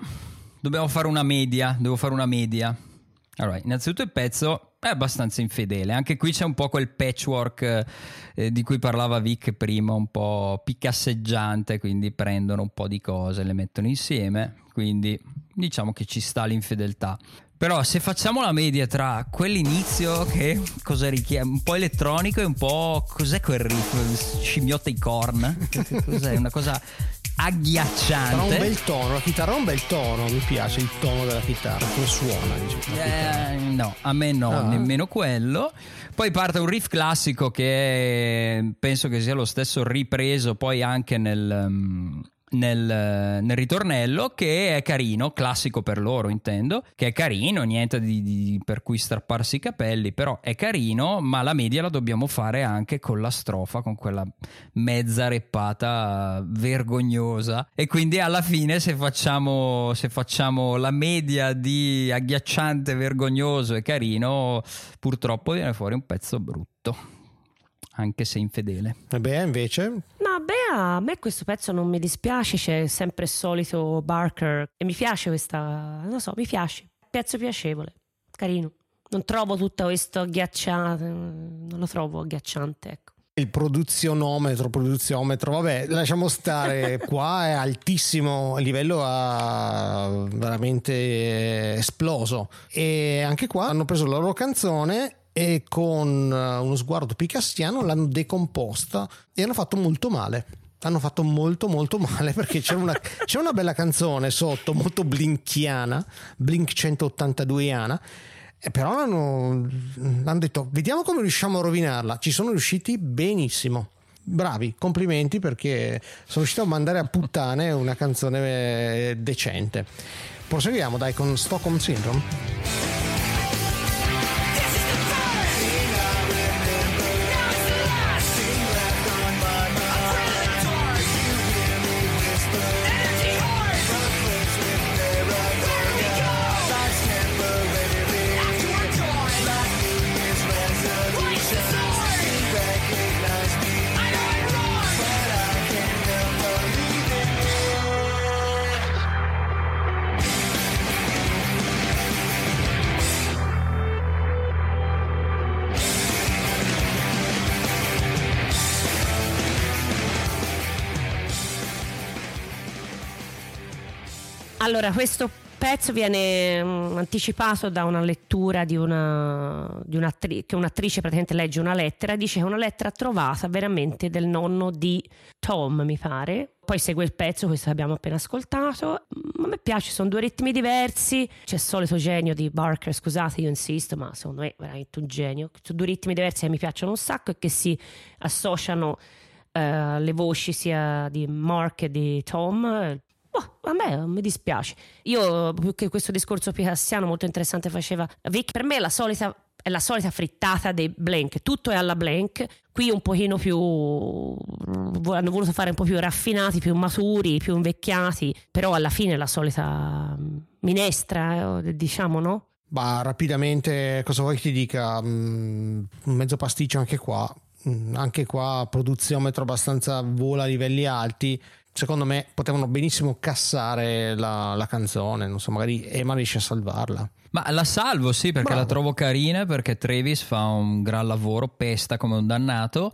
dobbiamo fare una media, devo fare una media. Allora, innanzitutto il pezzo è abbastanza infedele, anche qui c'è un po' quel patchwork eh, di cui parlava Vic prima, un po' picasseggiante, quindi prendono un po' di cose, le mettono insieme, quindi diciamo che ci sta l'infedeltà. Però se facciamo la media tra quell'inizio che cosa richiede, un po' elettronico e un po' cos'è quel riff, scimmiotta i corn, *laughs* cos'è una cosa Però ha un agghiacciante. bel tono, la chitarra ha un bel tono, mi piace il tono della chitarra, come suona. diciamo. Eh, no, a me no, Ah. nemmeno quello. Poi parte un riff classico che penso che sia lo stesso ripreso poi anche nel, mm, nel, nel ritornello, che è carino, classico per loro intendo, che è carino, niente di, di- per cui strapparsi i capelli, però è carino, ma la media la dobbiamo fare anche con la strofa, con quella mezza reppata vergognosa. E quindi alla fine se facciamo, se facciamo la media di agghiacciante, vergognoso e carino, purtroppo viene fuori un pezzo brutto. Anche se infedele. E beh, invece, no, beh, a me questo pezzo non mi dispiace, c'è sempre il solito Barker e mi piace questa, non so, mi piace, pezzo piacevole, carino. Non trovo tutto questo agghiacciante, non lo trovo agghiacciante, ecco. il produzionometro, produziometro, vabbè, lasciamo stare, *laughs* qua è altissimo, il livello ha veramente esploso e anche qua hanno preso la loro canzone e con uno sguardo picassiano l'hanno decomposta e hanno fatto molto male. Hanno fatto molto molto male perché c'è una, *laughs* c'è una bella canzone sotto molto blinkiana blink 182iana eh, però hanno, hanno detto vediamo come riusciamo a rovinarla. Ci sono riusciti benissimo. Bravi complimenti perché sono riuscito a mandare a puttane una canzone eh, decente. Proseguiamo dai con Stockholm Syndrome Allora, questo pezzo viene um, anticipato da una lettura di una, di un'attrice, che un'attrice praticamente legge una lettera e dice è una lettera trovata veramente del nonno di Tom, mi pare. Poi segue il pezzo, questo che abbiamo appena ascoltato. A me piace, sono due ritmi diversi. C'è il solito genio di Barker, scusate, io insisto, ma secondo me è veramente un genio. Sono due ritmi diversi che mi piacciono un sacco e che si associano Uh, le voci sia di Mark che di Tom, Boh, a me mi dispiace. Io, più che questo discorso picassiano molto interessante faceva Vic, per me è la solita è la solita frittata dei Blank, tutto è alla Blank, qui un pochino più hanno voluto fare un po' più raffinati, più maturi, più invecchiati, però alla fine è la solita minestra, eh, diciamo, no? Bah, rapidamente, cosa vuoi che ti dica? Mm, un mezzo pasticcio anche qua. Mm, anche qua produziometro abbastanza vola a livelli alti secondo me potevano benissimo cassare la, la canzone, non so, magari Emma riesce a salvarla. Ma la salvo, sì, perché Bravo. la trovo carina, perché Travis fa un gran lavoro, pesta come un dannato.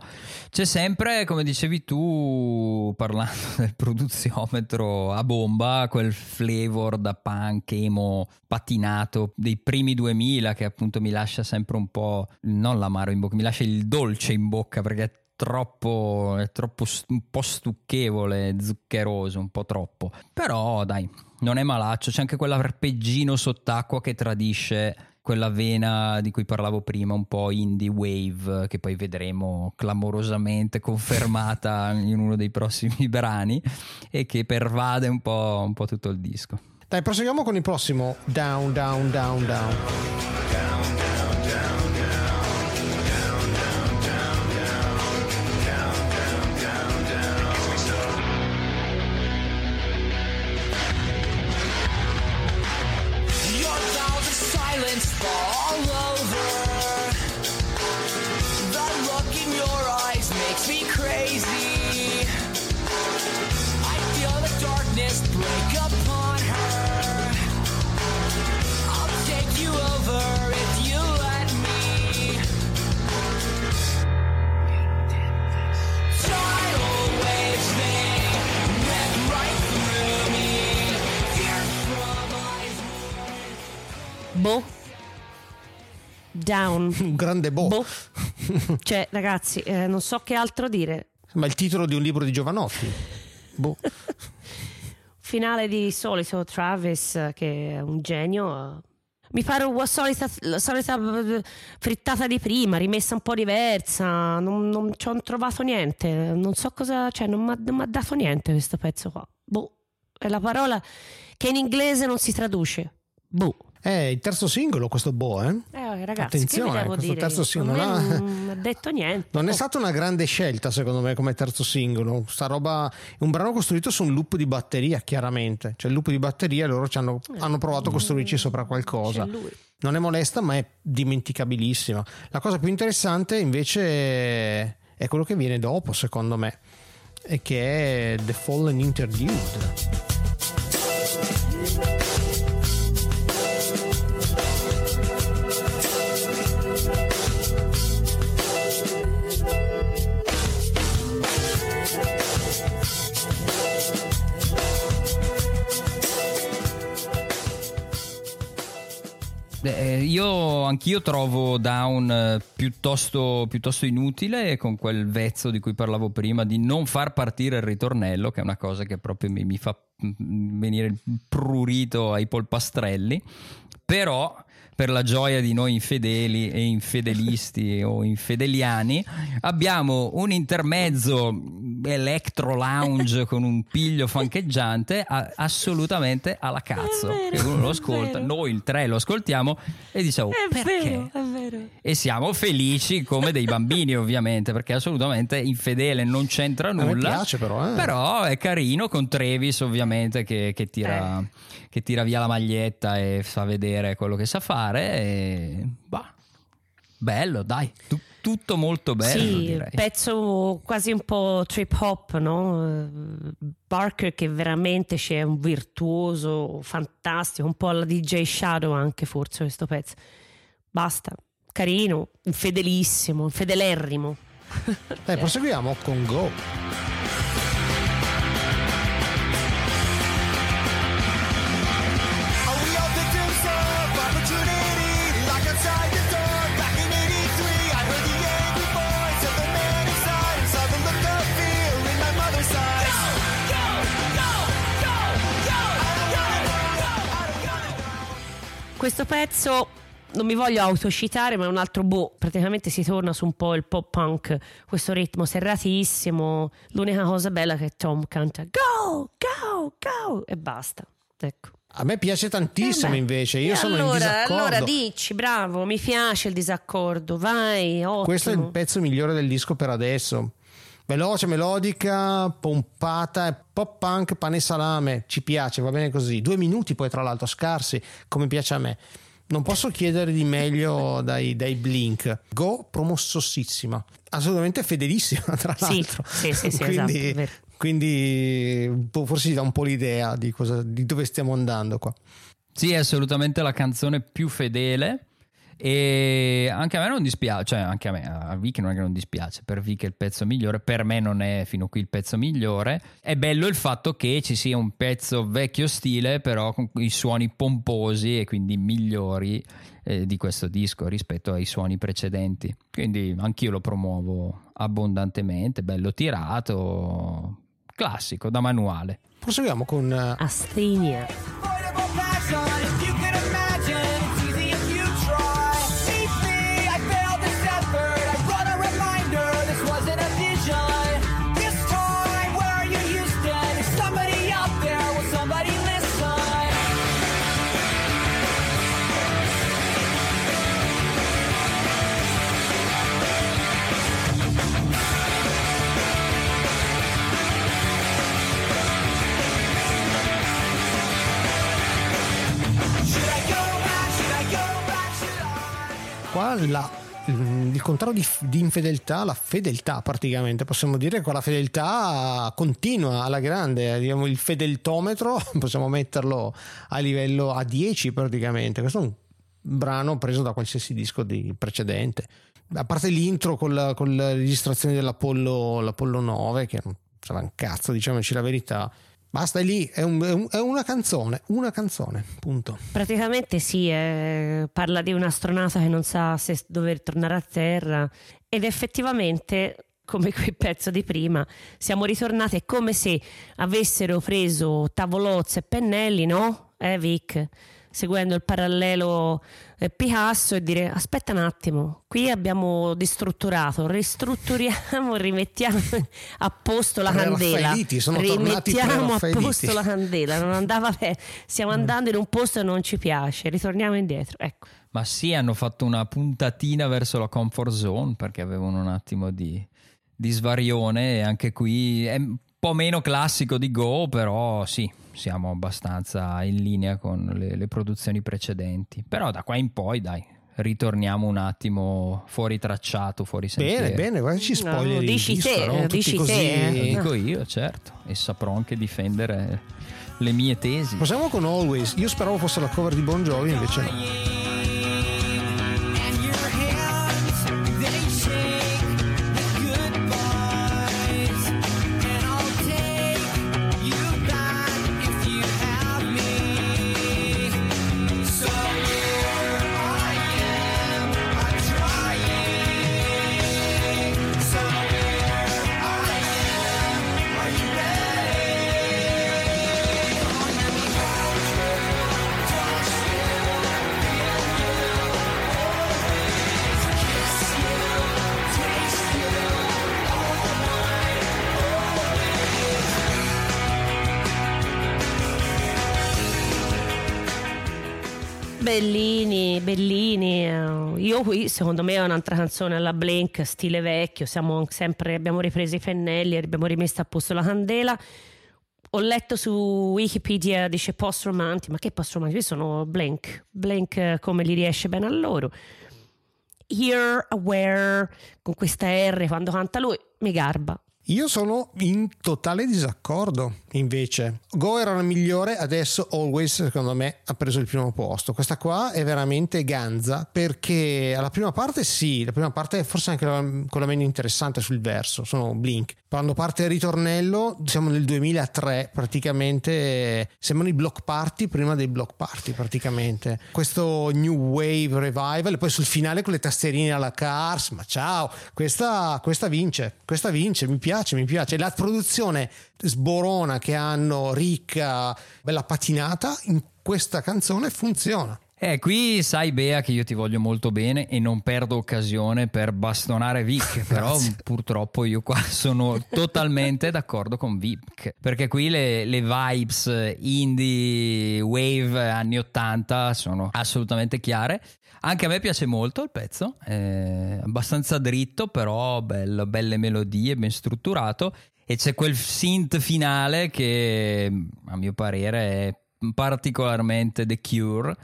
C'è sempre, come dicevi tu, parlando *laughs* del produziometro a bomba, quel flavor da punk, emo, patinato dei primi 2000 che appunto mi lascia sempre un po', non l'amaro in bocca, mi lascia il dolce in bocca perché è troppo, è troppo un po' stucchevole, zuccheroso, un po' troppo. Però dai, non è malaccio, c'è anche quell'arpeggino sott'acqua che tradisce quella vena di cui parlavo prima, un po' indie wave, che poi vedremo clamorosamente confermata *laughs* in uno dei prossimi *laughs* brani e che pervade un po', un po tutto il disco. Dai, proseguiamo con il prossimo Down, Down, Down, Down. Boh. Down. *laughs* Un grande boh. boh. Cioè, ragazzi, eh, non so che altro dire. Ma il titolo di un libro di Giovanotti. Boh. Finale di solito Travis, che è un genio. Mi pare la solita, solita frittata di prima, rimessa un po' diversa. Non, non ci ho trovato niente. Non so cosa. Cioè, non mi ha dato niente questo pezzo qua. Boh. È la parola che in inglese non si traduce. Boh. È il terzo singolo questo Bo, eh? eh ragazzi, Attenzione, questo dire? terzo singolo non ha detto niente. Non oh. è stata una grande scelta secondo me come terzo singolo. Sta roba è un brano costruito su un loop di batteria, chiaramente. Cioè il loop di batteria loro hanno, eh. hanno provato a costruirci sopra qualcosa. Non è molesta, ma è dimenticabilissima. La cosa più interessante invece è quello che viene dopo, secondo me, e che è The Fallen Interlude. Eh, io anch'io trovo Down eh, piuttosto, piuttosto inutile con quel vezzo di cui parlavo prima di non far partire il ritornello, che è una cosa che proprio mi, mi fa venire prurito ai polpastrelli. Però per la gioia di noi infedeli e infedelisti *laughs* o infedeliani, abbiamo un intermezzo electro lounge *laughs* con un piglio fancheggiante a- assolutamente alla cazzo. È vero, che uno lo ascolta, noi il tre lo ascoltiamo e diciamo È perché? vero, è vero. E siamo felici come dei bambini, ovviamente, perché assolutamente infedele non c'entra me nulla. piace però, eh. Però è carino con Travis, ovviamente, che, che tira, Eh. Che tira via la maglietta e fa vedere quello che sa fare. E, bah, bello, dai, tu- tutto molto bello. sì, direi. pezzo quasi un po' trip hop, no? Eh, Barker che veramente c'è un virtuoso fantastico, un po' alla DJ Shadow anche forse questo pezzo. Basta, carino, fedelissimo, fedelerrimo. Dai, proseguiamo con Go. Questo pezzo non mi voglio autocitare, ma è un altro boh. Praticamente si torna su un po' il pop punk, questo ritmo serratissimo. L'unica cosa bella è che Tom canta go, go, go e basta. Ecco. A me piace tantissimo Eh invece, io E sono allora, in disaccordo. Allora dici, bravo, mi piace il disaccordo, vai, ottimo. Questo è il pezzo migliore del disco per adesso. Veloce, melodica, pompata, pop punk, pane e salame. Ci piace, va bene così. Due minuti poi, tra l'altro, scarsi, come piace a me. Non posso chiedere di meglio dai, dai Blink. Go, promossissima. Assolutamente fedelissima, *laughs* tra Sì, l'altro. sì, sì, sì, quindi, esatto, quindi boh, forse ci dà un po' l'idea di, cosa, di dove stiamo andando qua. Sì, è assolutamente la canzone più fedele. E anche a me non dispiace, cioè anche a me, a Vicky non è che non dispiace, per Vicky è il pezzo migliore, per me non è fino a qui il pezzo migliore. È bello il fatto che ci sia un pezzo vecchio stile, però con i suoni pomposi e quindi migliori eh, di questo disco rispetto ai suoni precedenti. Quindi anch'io lo promuovo abbondantemente, bello tirato, classico, da manuale. Proseguiamo con eh, qua la- il contrario di, di infedeltà, la fedeltà praticamente, possiamo dire che la fedeltà continua alla grande, diciamo, il fedeltometro *laughs* possiamo metterlo a livello a 10 praticamente, questo è un brano preso da qualsiasi disco di precedente, a parte l'intro con la, con la registrazione dell'Apollo l'Apollo 9 che non sarà un cazzo, diciamoci la verità, basta è lì, è, un- è un- è una canzone, una canzone, punto. Praticamente sì, eh, parla di un astronauta che non sa se dover tornare a Terra ed effettivamente come quel pezzo di prima siamo ritornati come se avessero preso tavolozze e pennelli, no? Eh Vic? Seguendo il parallelo eh, Picasso e dire aspetta un attimo, qui abbiamo distrutturato, ristrutturiamo, *laughs* rimettiamo a posto la Tre candela. Rimettiamo a posto la candela, non andava bene. Stiamo andando in un posto e non ci piace, ritorniamo indietro. Ecco. Ma sì, hanno fatto una puntatina verso la comfort zone perché avevano un attimo di, di svarione e anche qui è un po' meno classico di Go, però sì, siamo abbastanza in linea con le, le produzioni precedenti. Però da qua in poi, dai, ritorniamo un attimo fuori tracciato, fuori sentiero. Bene, bene, guarda ci spoiler No, il dici disco, te, no? Dici così. te, eh. Dico io, certo, e saprò anche difendere le mie tesi. Proseguiamo con Always. Io speravo fosse la cover di Bon Jovi, invece no. Secondo me, è un'altra canzone alla Blink, stile vecchio. Siamo sempre, abbiamo ripreso i pennelli, abbiamo rimesso a posto la candela. Ho letto su Wikipedia, dice post romantic, ma che post romantic? Io sono Blink, Blink eh, come gli riesce bene a loro. Here, aware, con questa R quando canta lui, mi garba. Io sono in totale disaccordo invece. Go era la migliore, adesso Always secondo me ha preso il primo posto. Questa qua è veramente ganza perché alla prima parte sì, la prima parte è forse anche la, quella meno interessante sul verso, sono Blink. Quando parte il ritornello siamo nel 2003 praticamente, sembrano i block party prima dei block party praticamente. Questo New Wave Revival e poi sul finale con le tastierine alla Cars, ma ciao, questa, questa vince, questa vince, mi piace, mi piace. La produzione sborona che hanno, ricca, bella patinata, in questa canzone funziona. Eh, qui sai Bea che io ti voglio molto bene e non perdo occasione per bastonare Vic, *laughs* però purtroppo io qua *laughs* sono totalmente d'accordo con Vic, perché qui le, le vibes indie wave anni 80 sono assolutamente chiare. Anche a me piace molto il pezzo, è abbastanza dritto, però bello, belle melodie, ben strutturato e c'è quel synth finale che a mio parere è particolarmente The Cure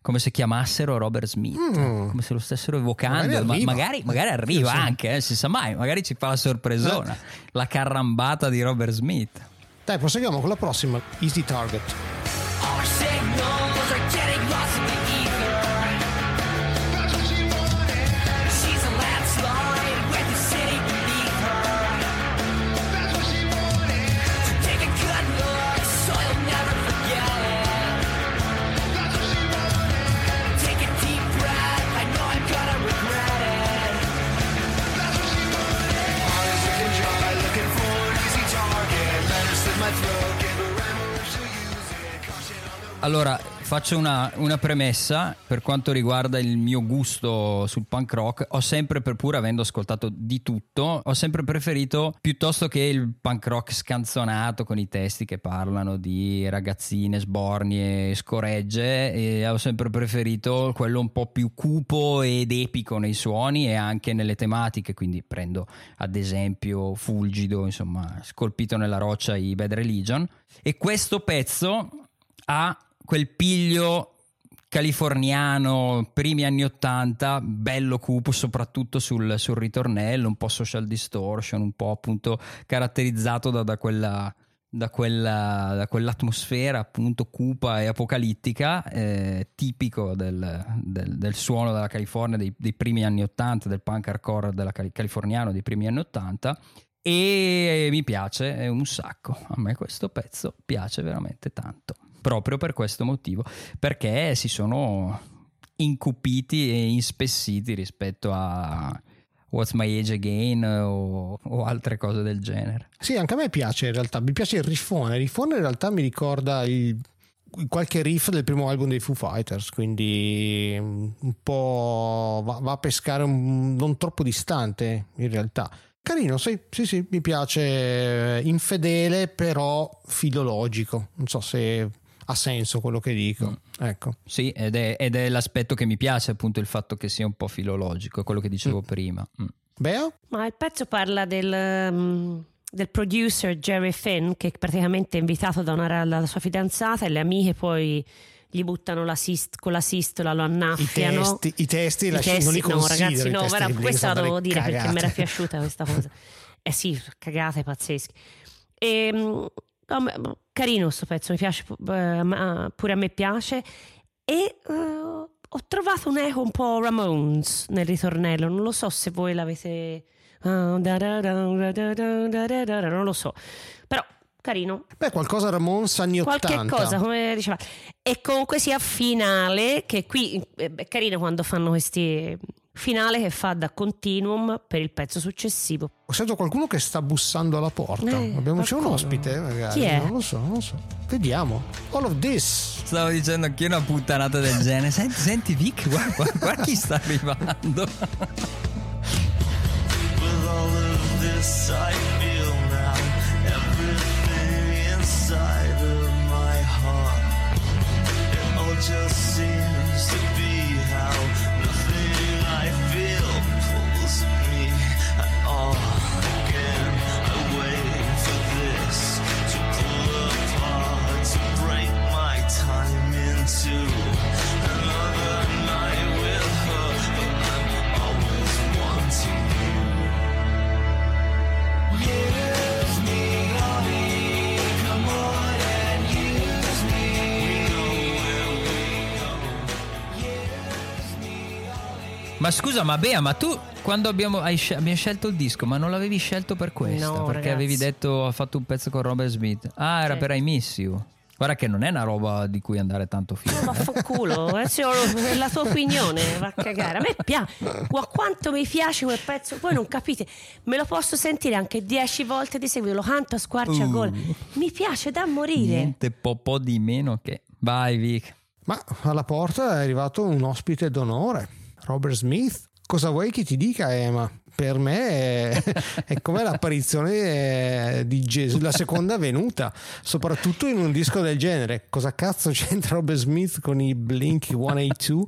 come se chiamassero Robert Smith, Mm. come se lo stessero evocando. Magari Ma- arriva. magari, magari arriva Sì, anche, eh, si sa mai, magari ci fa la sorpresona, la carrambata di Robert Smith. Dai, proseguiamo con la prossima, Easy Target. Allora, faccio una, una premessa per quanto riguarda il mio gusto sul punk rock. Ho sempre, pur avendo ascoltato di tutto, ho sempre preferito piuttosto che il punk rock scanzonato con i testi che parlano di ragazzine, sbornie, scoregge. E ho sempre preferito quello un po' più cupo ed epico nei suoni e anche nelle tematiche. Quindi prendo ad esempio Fulgido, insomma, scolpito nella roccia i Bad Religion. E questo pezzo ha quel piglio californiano primi anni 80 bello cupo soprattutto sul, sul ritornello un po' social distortion un po' appunto caratterizzato da, da quella da, quella, da quell'atmosfera appunto cupa e apocalittica eh, tipico del, del- del suono della California dei, dei primi anni 80 del punk hardcore della cali- californiano dei primi anni 80 e mi piace è un sacco. A me questo pezzo piace veramente tanto proprio per questo motivo perché si sono incupiti e inspessiti rispetto a What's My Age Again o, o altre cose del genere Sì, anche a me piace in realtà, mi piace il riffone. Il riffone in realtà mi ricorda il- qualche riff del primo album dei Foo Fighters, quindi un po' va, va a pescare un- non troppo distante in realtà. Carino, sì, sì, sì, mi piace infedele però filologico. Non so se ha senso quello che dico. Ecco. sì ed è, ed è l'aspetto che mi piace appunto il fatto che sia un po' filologico è quello che dicevo prima Mm. Bea? Ma il pezzo parla del, mm, del producer Jerry Finn che praticamente è invitato da una dalla sua fidanzata e le amiche poi gli buttano l'assist, con la sistola, lo I annaffiano. testi, i testi, la- testi, non li no, ragazzi, i no, Blink, questa la delle dire perché mi era piaciuta questa cosa. Eh sì, cagate pazzesche. E, mm, No, boh, carino questo pezzo, mi piace, eh, pure a me piace. E uh, ho trovato un eco un po' Ramones nel ritornello, non lo so se voi l'avete... Eh, non lo so, carino, Beh, qualcosa Ramones anni qualche 80. cosa come diceva e comunque sia finale che qui eh, è carino quando fanno questi finale che fa da continuum per il pezzo successivo Ho sento qualcuno che sta bussando alla porta. Eh, Abbiamo c'è un ospite, magari. Chi è? Non lo so, non lo so. Vediamo. All of this. stavo dicendo anch'io una puttanata del genere senti, senti Vic guarda, guarda- guarda chi sta arrivando With all of this I still see. Ma scusa, ma Bea, ma tu quando abbiamo, hai abbiamo scelto il disco, ma non l'avevi scelto per questa? No, perché ragazzi. avevi detto ho fatto un pezzo con Robert Smith. Ah, era Sì. per I Miss You. Guarda che non è una roba di cui andare tanto fiero. Ma fanculo, *laughs* è solo la tua opinione, va a cagare. A me piace, ma quanto mi piace quel pezzo, voi non capite, me lo posso sentire anche dieci volte di seguito, lo canto a squarciagola. Uh. Mi piace da morire. Niente po', po' di meno che. Vai, Vic. Ma alla porta è arrivato un ospite d'onore, Robert Smith. Cosa vuoi che ti dica, Emma? Per me è, *laughs* è come l'apparizione eh, di Gesù, la seconda venuta, soprattutto in un disco del genere. Cosa cazzo c'entra Robert Smith con i Blink 182?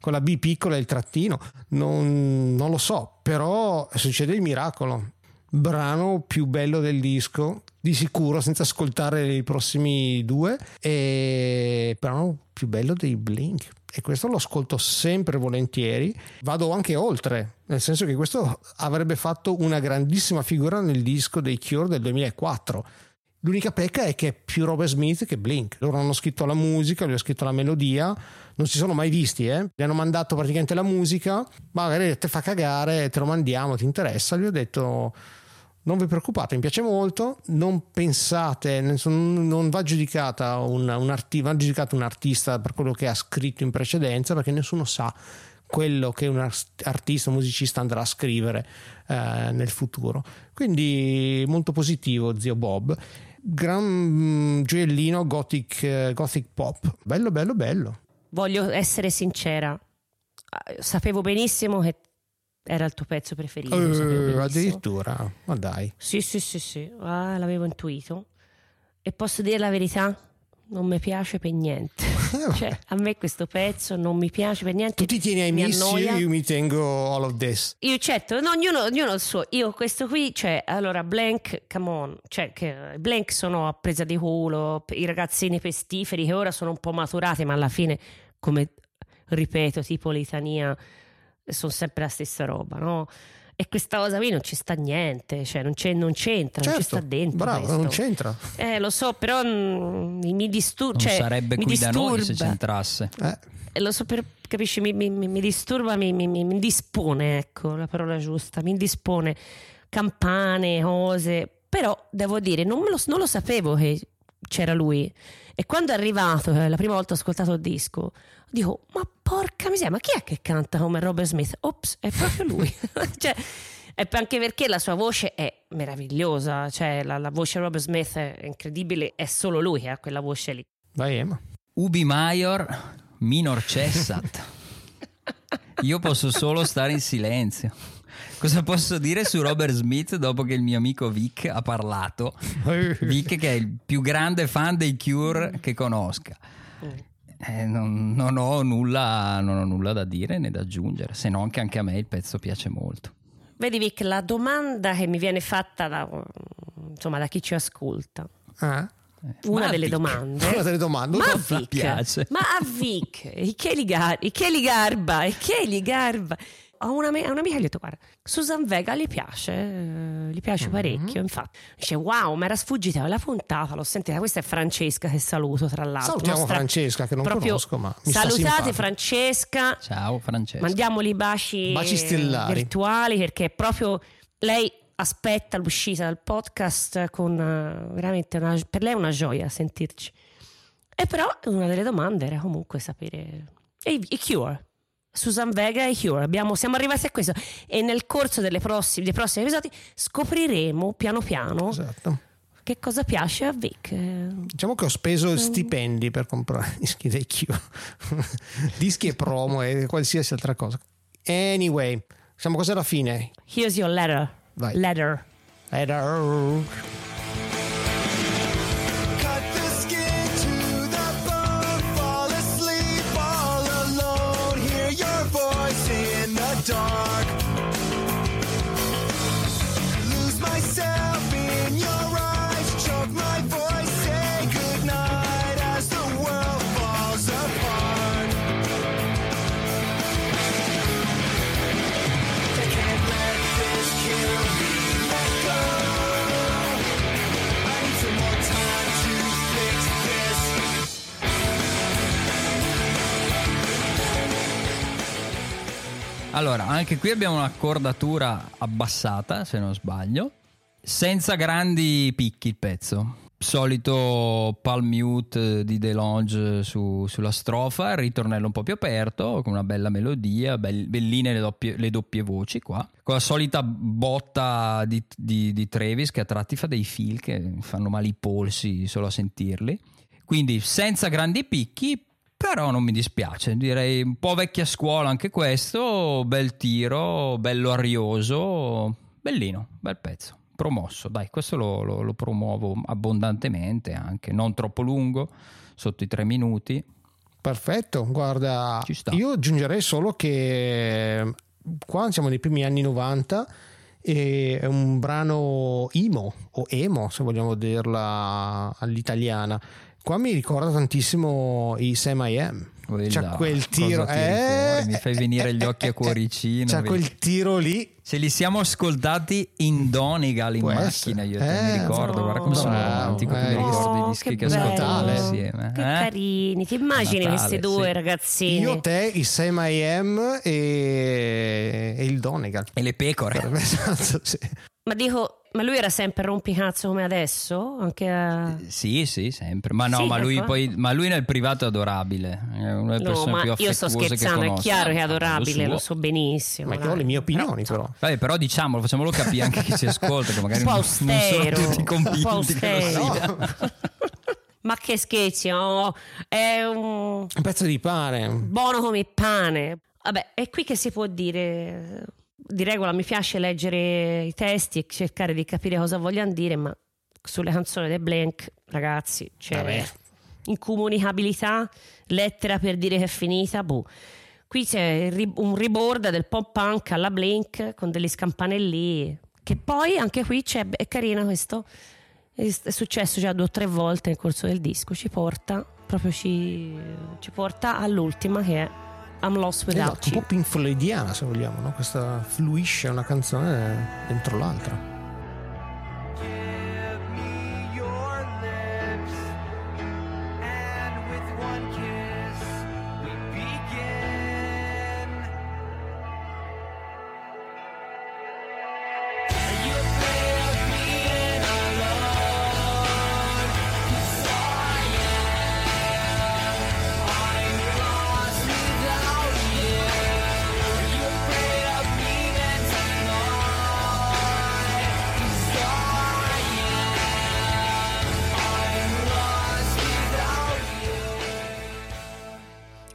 Con la B piccola e il trattino? Non, non lo so, però succede il miracolo. Brano più bello del disco, di sicuro, senza ascoltare i prossimi due, e brano più bello dei Blink. E questo lo ascolto sempre volentieri. Vado anche oltre, nel senso che questo avrebbe fatto una grandissima figura nel disco dei Cure del 2004. L'unica pecca è che è più Robert Smith che Blink. Loro hanno scritto la musica, lui ha scritto la melodia, non si sono mai visti, eh? Gli hanno mandato praticamente la musica, magari te fa cagare, te lo mandiamo, ti interessa? Gli ho detto non vi preoccupate, mi piace molto, non pensate, non va giudicata un, un arti- va giudicato un artista per quello che ha scritto in precedenza perché nessuno sa quello che un art- artista, un musicista andrà a scrivere eh, nel futuro. Quindi molto positivo, zio Bob. Gran mm, gioiellino gothic, eh, gothic pop, bello bello bello. Voglio essere sincera, Eh, sapevo benissimo che era il tuo pezzo preferito. benissimo. addirittura, ma dai. Sì, sì, sì, sì, ah, l'avevo intuito. E posso dire la verità? Non mi piace per niente. *laughs* Cioè, a me questo pezzo non mi piace per niente. Tu ti tieni ai mi missi, annoia. io mi tengo all of this. Io certo, no, ognuno, ognuno il suo. Io questo qui, cioè, allora, Blank, come on, cioè, che Blank sono a presa di culo, i ragazzini pestiferi che ora sono un po' maturati, ma alla fine, come ripeto, tipo litania, sono sempre la stessa roba, no? E questa cosa qui non ci sta niente, cioè, non, c'è- non c'entra, non ci sta dentro. Certo, bravo, questo. non c'entra. Eh, lo so, però mm, mi disturba. Non Cioè, sarebbe mi qui da noi se disturba. c'entrasse. Eh, Eh, Lo so, per, capisci, mi, mi- mi- mi disturba, mi, mi, mi- mi indispone, ecco la parola giusta, mi indispone campane, cose, però devo dire, non, me lo, non lo sapevo che c'era lui. E quando è arrivato, eh, la prima volta ho ascoltato il disco, dico, ma porca miseria, ma chi è che canta come Robert Smith? Ops, è proprio lui. *laughs* cioè, e anche perché la sua voce è meravigliosa, cioè la, la voce di Robert Smith è incredibile, è solo lui che ha quella voce lì. vai Emma. Ubi Maior, minor cessat. Io posso solo stare in silenzio. Cosa posso dire su Robert Smith dopo che il mio amico Vic ha parlato? *laughs* Vic che è il più grande fan dei Cure che conosca. Eh, non, non ho nulla, non ho nulla da dire né da aggiungere, se non che anche a me il pezzo piace molto. Vedi Vic, la domanda che mi viene fatta da, insomma, da chi ci ascolta, Ah, una delle Vic, domande... una delle domande. Ma a Mi Vic, piace. ma a Vic, e che li, gar- e che li garba, e che li garba. Ho una, a un'amica gli ho detto, guarda, Susan Vega gli piace, eh, gli piace parecchio, infatti. Dice, wow, mi era sfuggita la puntata, l'ho sentita. Questa è Francesca che saluto, tra l'altro. Salutiamo Nostra- Francesca, che non proprio- conosco, ma Salutate. Francesca, Ciao Francesco. mandiamoli baci, Baci stellari. virtuali perché è proprio lei aspetta l'uscita del podcast con eh, veramente una- per lei è una gioia sentirci. E però una delle domande era comunque sapere e i Cure. Susan Vega e Cure, Abbiamo- siamo arrivati a questo e nel corso delle prossime- dei prossimi episodi scopriremo piano piano Esatto. che cosa piace a Vic. Diciamo che ho speso stipendi per comprare *laughs* dischi dei Cure, *laughs* dischi e promo e qualsiasi altra cosa. Anyway, siamo quasi alla fine. Here's your letter. Vai. Letter. Hello. Dark. Allora, anche qui abbiamo un'accordatura abbassata, se non sbaglio, senza grandi picchi il pezzo. Solito palm mute di DeLonge su- sulla strofa, ritornello un po' più aperto, con una bella melodia, bel- belline le doppie, le doppie voci qua, con la solita botta di, di- di Travis che a tratti fa dei feel che fanno male i polsi solo a sentirli. Quindi senza grandi picchi, però non mi dispiace, direi un po' vecchia scuola anche questo, bel tiro, bello arioso, bellino, bel pezzo, promosso, dai, questo lo, lo- lo promuovo abbondantemente anche, non troppo lungo, sotto i tre minuti. Perfetto, guarda, io aggiungerei solo che qua siamo nei primi anni 90 e è un brano emo o emo se vogliamo dirla all'italiana. Qua mi ricorda tantissimo i Sam I Am. Quella, C'ha quel tiro, eh, fuori? mi fai venire gli occhi a *laughs* cuoricino. C'ha vedi? quel tiro lì. Se li siamo ascoltati in Donegal in Può macchina, essere. io te mi Eh, ricordo, guarda come sono bravo, romantico, che eh, mi ricordo i Oh, dischi che bello. insieme. Che eh? carini, ti immagini Natale, queste due sì. ragazzine? Io, te, i Sam I Am e, e il Donegal. E le pecore. *laughs* Esatto, sì. Ma dico, ma lui era sempre rompicazzo come adesso? Anche a... Sì, sì, sempre. Ma no, Sì, ma, lui poi, ma lui nel privato è adorabile. È una delle No, persone ma più io sto affettuose che scherzando, è chiaro che è adorabile, lo so benissimo. Ma io ho le mie opinioni però. Vabbè, però diciamolo, facciamolo capire anche chi si ascolta, che magari non, non austero, sono tutti un po' convinti che lo sia. *laughs* Ma che scherzi, oh, è un Un pezzo di pane. buono come il pane. Vabbè, è qui che si può dire. Di regola mi piace leggere i testi e cercare di capire cosa vogliono dire, ma sulle canzoni dei Blank, ragazzi, c'è Vabbè. Incomunicabilità, lettera per dire che è finita, boh. Qui c'è un riborda del pop punk alla Blink con degli scampanelli. Che poi anche qui c'è, è carino questo. È successo già due o tre volte nel corso del disco. Ci porta proprio ci, ci porta all'ultima che è I'm Lost Without Esatto, un po' Pink Floydiana se vogliamo, no? Questa fluisce una canzone dentro l'altra.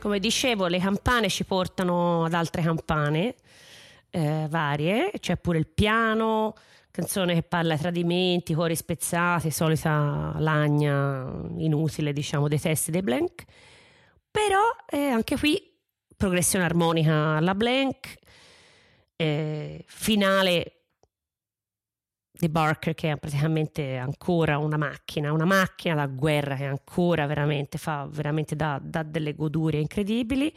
Come dicevo, le campane ci portano ad altre campane eh, varie. C'è pure il piano, canzone che parla di tradimenti, cuori spezzati, solita lagna inutile, diciamo, dei testi dei Blank. Però eh, anche qui progressione armonica alla Blank, eh, finale di Barker che è praticamente ancora una macchina, una macchina da guerra che ancora veramente fa veramente dà, dà delle godurie incredibili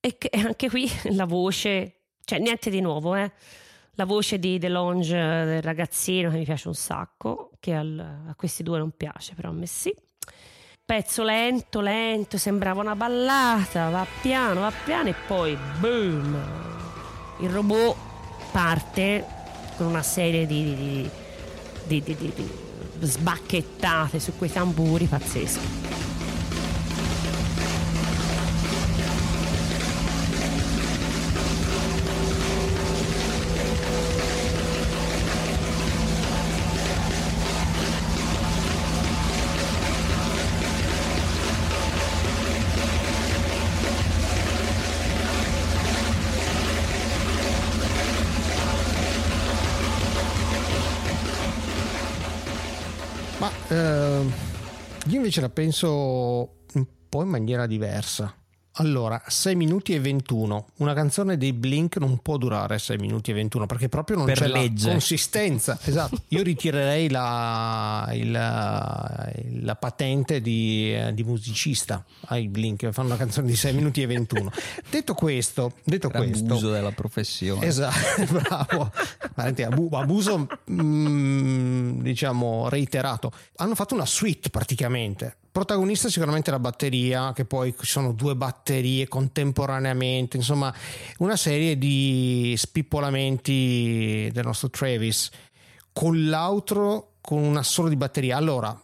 e che anche qui *laughs* la voce, cioè niente di nuovo, eh. La voce di DeLonge del ragazzino che mi piace un sacco, che al- a questi due non piace, però a me sì. Pezzo lento, lento, sembrava una ballata, va piano, va piano e poi boom! Il robot parte con una serie di, di- di- di- sbacchettate su quei tamburi pazzeschi. Invece la penso un po' in maniera diversa. Allora, 6 minuti e 21. Una canzone dei Blink non può durare 6 minuti e 21 perché proprio non Per c'è legge. la consistenza. *laughs* Esatto. Io ritirerei la, il- la patente di, di musicista ai Blink fanno una canzone di 6 minuti e 21. Detto questo, detto questo Abuso della professione. Esatto, *laughs* bravo. Abuso, mm, diciamo, reiterato. Hanno fatto una suite praticamente. Protagonista sicuramente la batteria, che poi ci sono due batterie contemporaneamente, insomma una serie di spippolamenti del nostro Travis con l'altro con un assolo di batteria. Allora,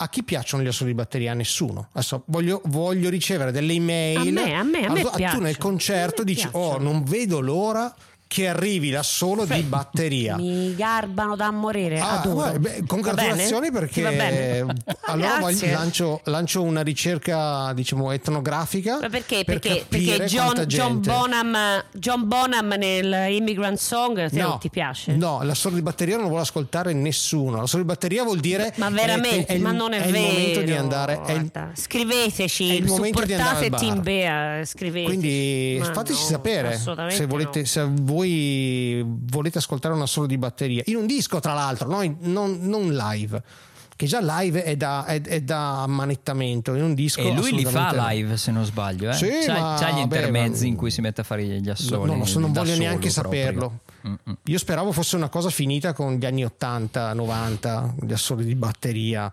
a chi piacciono gli assoli di batteria? A nessuno. Adesso voglio, voglio ricevere delle email. A me, a me, a me Allora, tu nel concerto dici: Oh, piacciono." non vedo l'ora che arrivi l'assolo di batteria. Mi garbano da morire. Ah, guarda, beh, congratulazioni perché bene. allora voglio- lancio, lancio una ricerca diciamo etnografica Ma perché? per Perché, perché John, John Bonham, John Bonham nel Immigrant Song te non ti piace? No, la solo di batteria non vuole ascoltare nessuno. La solo di batteria vuol dire Ma è- veramente, è il- ma non è, il vero. momento di andare è il-. Scriveteci, è il momento di andare supportate al bar. Team Bea, scriveteci. Quindi Ma fateci no, sapere se, volete, no. se voi volete ascoltare una solo di batteria. In un disco, tra l'altro, no? Non, non live. Che già live è da, è, è da ammanettamento. In un disco. E lui li fa live se non sbaglio. Eh? Sì, c'ha, ma c'ha gli intermezzi ma- in cui si mette a fare gli assoli. No, no, se non voglio neanche saperlo. Mm-mm. Io speravo fosse una cosa finita con gli anni 80, 90, gli assoli di batteria.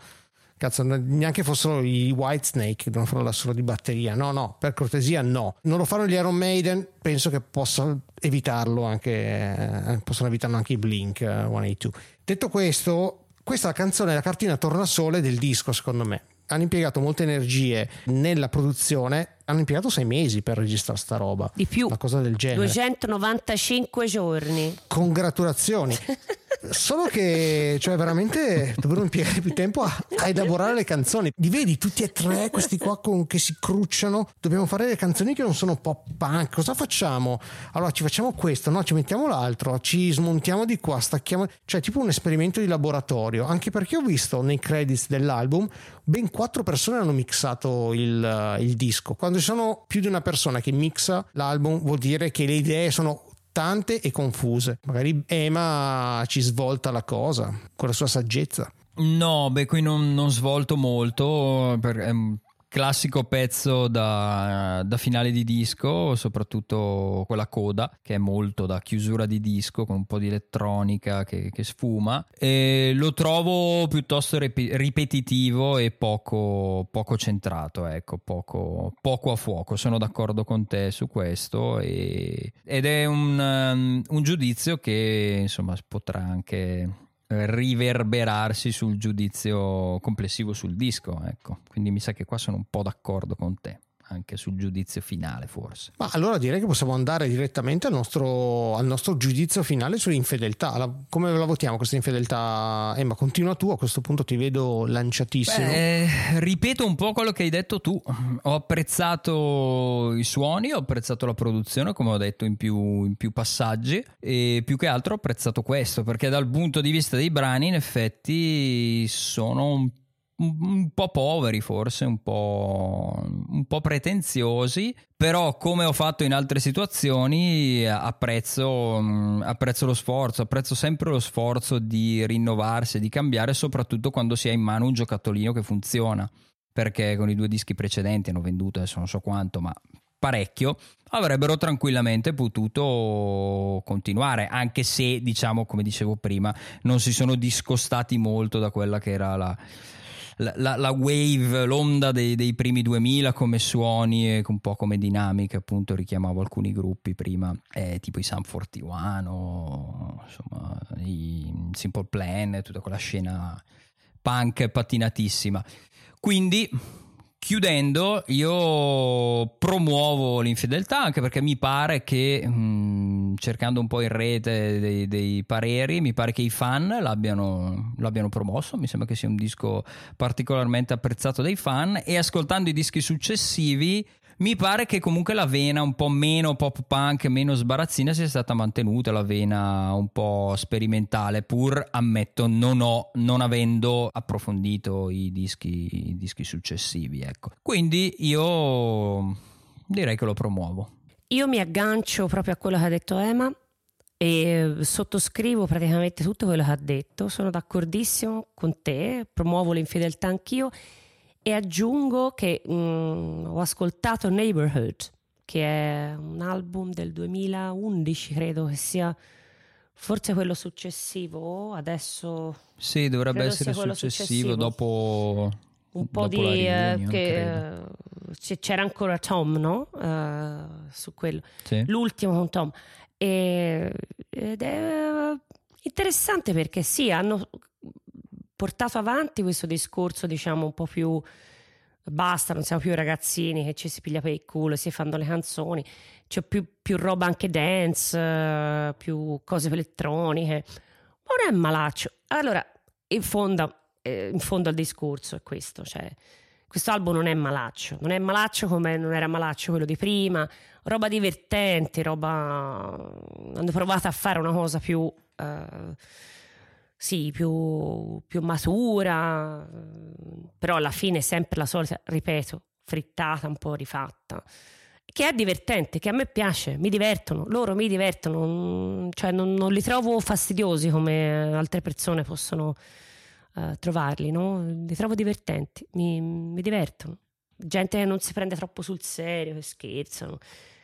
Cazzo, neanche fossero i Whitesnake che devono fare l'assolo di batteria. No, no, per cortesia no. Non lo fanno gli Iron Maiden, penso che possa evitarlo anche, eh, possono evitarlo anche i Blink eh, 182. Detto questo, questa è la canzone, la cartina tornasole del disco secondo me. Hanno impiegato molte energie nella produzione, hanno impiegato sei mesi per registrare sta roba. Di più. Una cosa del genere. 295 giorni. Congratulazioni. *laughs* Solo che, cioè, veramente dovrebbero impiegare più tempo a, a elaborare le canzoni. Li vedi tutti e tre questi qua con- che si crucciano. Dobbiamo fare le canzoni che non sono pop punk. Cosa facciamo? Allora ci facciamo questo, no? Ci mettiamo l'altro, ci smontiamo di qua, stacchiamo. Cioè, tipo un esperimento di laboratorio. Anche perché ho visto nei credits dell'album ben quattro persone hanno mixato il, il disco. Quando ci sono più di una persona che mixa l'album, vuol dire che le idee sono tante e confuse. Magari Ema ci svolta la cosa con la sua saggezza. No, beh, qui non, non svolto molto. per- è un classico pezzo da, da finale di disco, soprattutto quella coda, che è molto da chiusura di disco, con un po' di elettronica che, che sfuma. E lo trovo piuttosto rep- ripetitivo e poco, poco centrato, ecco, poco, poco a fuoco. Sono d'accordo con te su questo. e- ed è un, um, un giudizio che insomma potrà anche riverberarsi sul giudizio complessivo sul disco, ecco. Quindi mi sa che qua sono un po' d'accordo con te, anche sul giudizio finale forse. Ma allora direi che possiamo andare direttamente al nostro, al nostro giudizio finale sull'infedeltà. La- come la votiamo questa infedeltà? Emma, continua tu, a questo punto ti vedo lanciatissimo. Beh, eh, ripeto un po' quello che hai detto tu. Ho apprezzato i suoni, ho apprezzato la produzione, come ho detto in più, in più passaggi, e più che altro ho apprezzato questo, perché dal punto di vista dei brani, in effetti, sono un, un- un po' poveri, forse un po', un po' pretenziosi. Però, come ho fatto in altre situazioni, apprezzo, mh, apprezzo lo sforzo, apprezzo sempre lo sforzo di rinnovarsi, di cambiare, soprattutto quando si ha in mano un giocattolino che funziona. Perché con i due dischi precedenti hanno venduto adesso non so quanto, ma parecchio, avrebbero tranquillamente potuto continuare, anche se, diciamo, come dicevo prima, non si sono discostati molto da quella che era la, la, la- wave, l'onda dei, dei primi 2000 come suoni e un po' come dinamiche, appunto richiamavo alcuni gruppi prima, eh, tipo i Sam 41 o insomma i Simple Plan, tutta quella scena punk pattinatissima. Quindi, chiudendo, io promuovo l'infedeltà anche perché mi pare che, mh, cercando un po' in rete dei, dei pareri, mi pare che i fan l'abbiano, l'abbiano promosso. Mi sembra che sia un disco particolarmente apprezzato dai fan. E ascoltando i dischi successivi. Mi pare che comunque la vena un po' meno pop punk, meno sbarazzina sia stata mantenuta, la vena un po' sperimentale, pur ammetto non ho, non avendo approfondito i dischi, i dischi successivi, ecco. Quindi io direi che lo promuovo. Io mi aggancio proprio a quello che ha detto Emma e sottoscrivo praticamente tutto quello che ha detto. Sono d'accordissimo con te, promuovo l'infedeltà anch'io e aggiungo che mm, ho ascoltato Neighborhood, che è un album del 2011, credo che sia forse quello successivo. Adesso Sì, dovrebbe essere successivo, successivo. dopo un po' Dopo di... eh, reunion, che, credo. c'era ancora Tom, no? Eh, su quello. Sì. L'ultimo con Tom. E- ed è interessante perché sì, hanno portato avanti questo discorso, diciamo, un po' più basta, non siamo più ragazzini che ci si piglia per il culo si fanno le canzoni, c'è più, più roba anche dance, più cose elettroniche. Ma non è malaccio. Allora, in fondo, eh, in fondo al discorso è questo, cioè questo album non è malaccio, non è malaccio come non era malaccio quello di prima, roba divertente, roba... hanno provato a fare una cosa più... eh, sì, più, più matura, eh, però alla fine è sempre la solita, ripeto, frittata, un po' rifatta, che è divertente, che a me piace, mi divertono, loro mi divertono, mm, cioè non, non li trovo fastidiosi come altre persone possono eh, trovarli, no? li trovo divertenti, mi, mi divertono. Gente che non si prende troppo sul serio, che scherzano,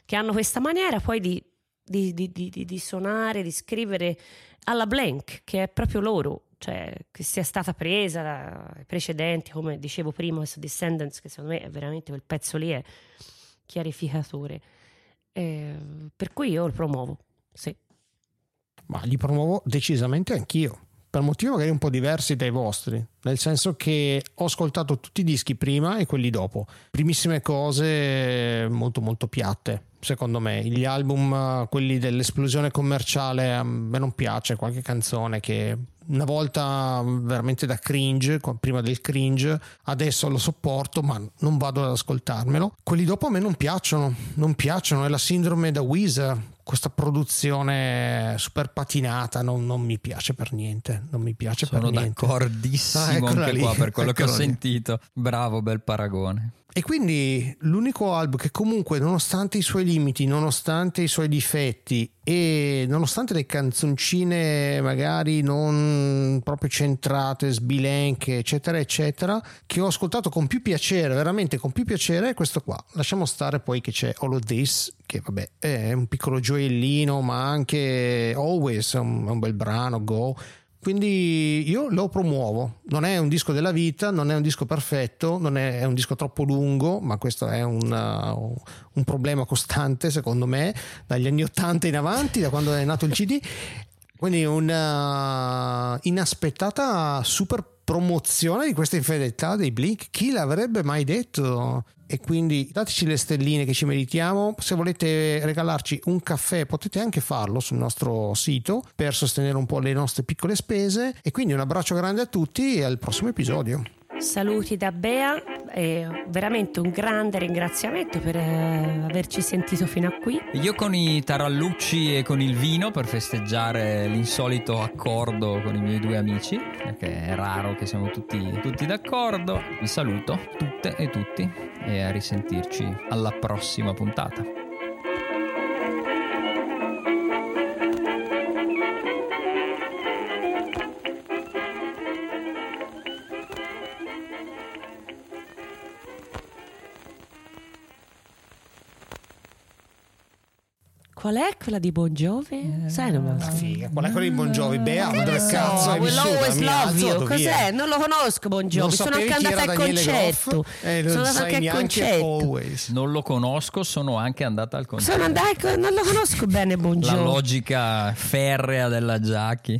che hanno questa maniera poi di, di, di- di- di- suonare, di scrivere alla blank, che è proprio loro, cioè che sia stata presa dai precedenti, come dicevo prima, questo Descendants, che secondo me è veramente quel pezzo lì è chiarificatore. Eh, per cui io lo promuovo, sì. Ma li promuovo decisamente anch'io, per motivi magari un po' diversi dai vostri, nel senso che ho ascoltato tutti i dischi prima e quelli dopo. Primissime cose molto molto piatte, secondo me. Gli album, eh, quelli dell'esplosione commerciale, a me non piace qualche canzone che una volta veramente da cringe, prima del cringe, adesso lo sopporto, ma non vado ad ascoltarmelo. Quelli dopo a me non piacciono, non piacciono, è la sindrome da Weezer, questa produzione super patinata, non, non mi piace per niente, non mi piace Sono per niente. d'accordissimo Ah, eccola anche lì, qua per quello che ho eccola lì. sentito. Bravo, bel paragone. E quindi l'unico album che comunque nonostante i suoi limiti, nonostante i suoi difetti e nonostante le canzoncine magari non proprio centrate, sbilenche, eccetera, eccetera, che ho ascoltato con più piacere, veramente con più piacere è questo qua. Lasciamo stare poi che c'è All of This, che vabbè è un piccolo gioiellino, ma anche Always è un, un bel brano, Go. Quindi io lo promuovo. Non è un disco della vita, non è un disco perfetto, non è, è un disco troppo lungo, ma questo è un, uh, un problema costante secondo me dagli anni 80 in avanti, da quando è nato il CD. Quindi una inaspettata super promozione di questa infedeltà dei Blink. Chi l'avrebbe mai detto? E quindi dateci le stelline che ci meritiamo. Se volete regalarci un caffè potete anche farlo sul nostro sito per sostenere un po' le nostre piccole spese. E quindi un abbraccio grande a tutti e al prossimo episodio. Saluti da Bea e veramente un grande ringraziamento per eh, averci sentito fino a qui. Io con i tarallucci e con il vino per festeggiare l'insolito accordo con i miei due amici, perché è raro che siamo tutti, tutti d'accordo. Vi saluto tutte e tutti e a risentirci alla prossima puntata. Qual è quella di Bon Jovi? Sai, non me la so. Figa, qual è quello di Bon Jovi? Bea, dove cazzo hai Will vissuto? always love you. Cos'è? Non lo conosco Bon Jovi. Sono anche andata al concerto. Eh, non Sono andata anche al concerto. Always. Non lo conosco, sono anche andata al concerto. Sono andata, non lo conosco bene Bon La Jovi. logica ferrea della Giacchi.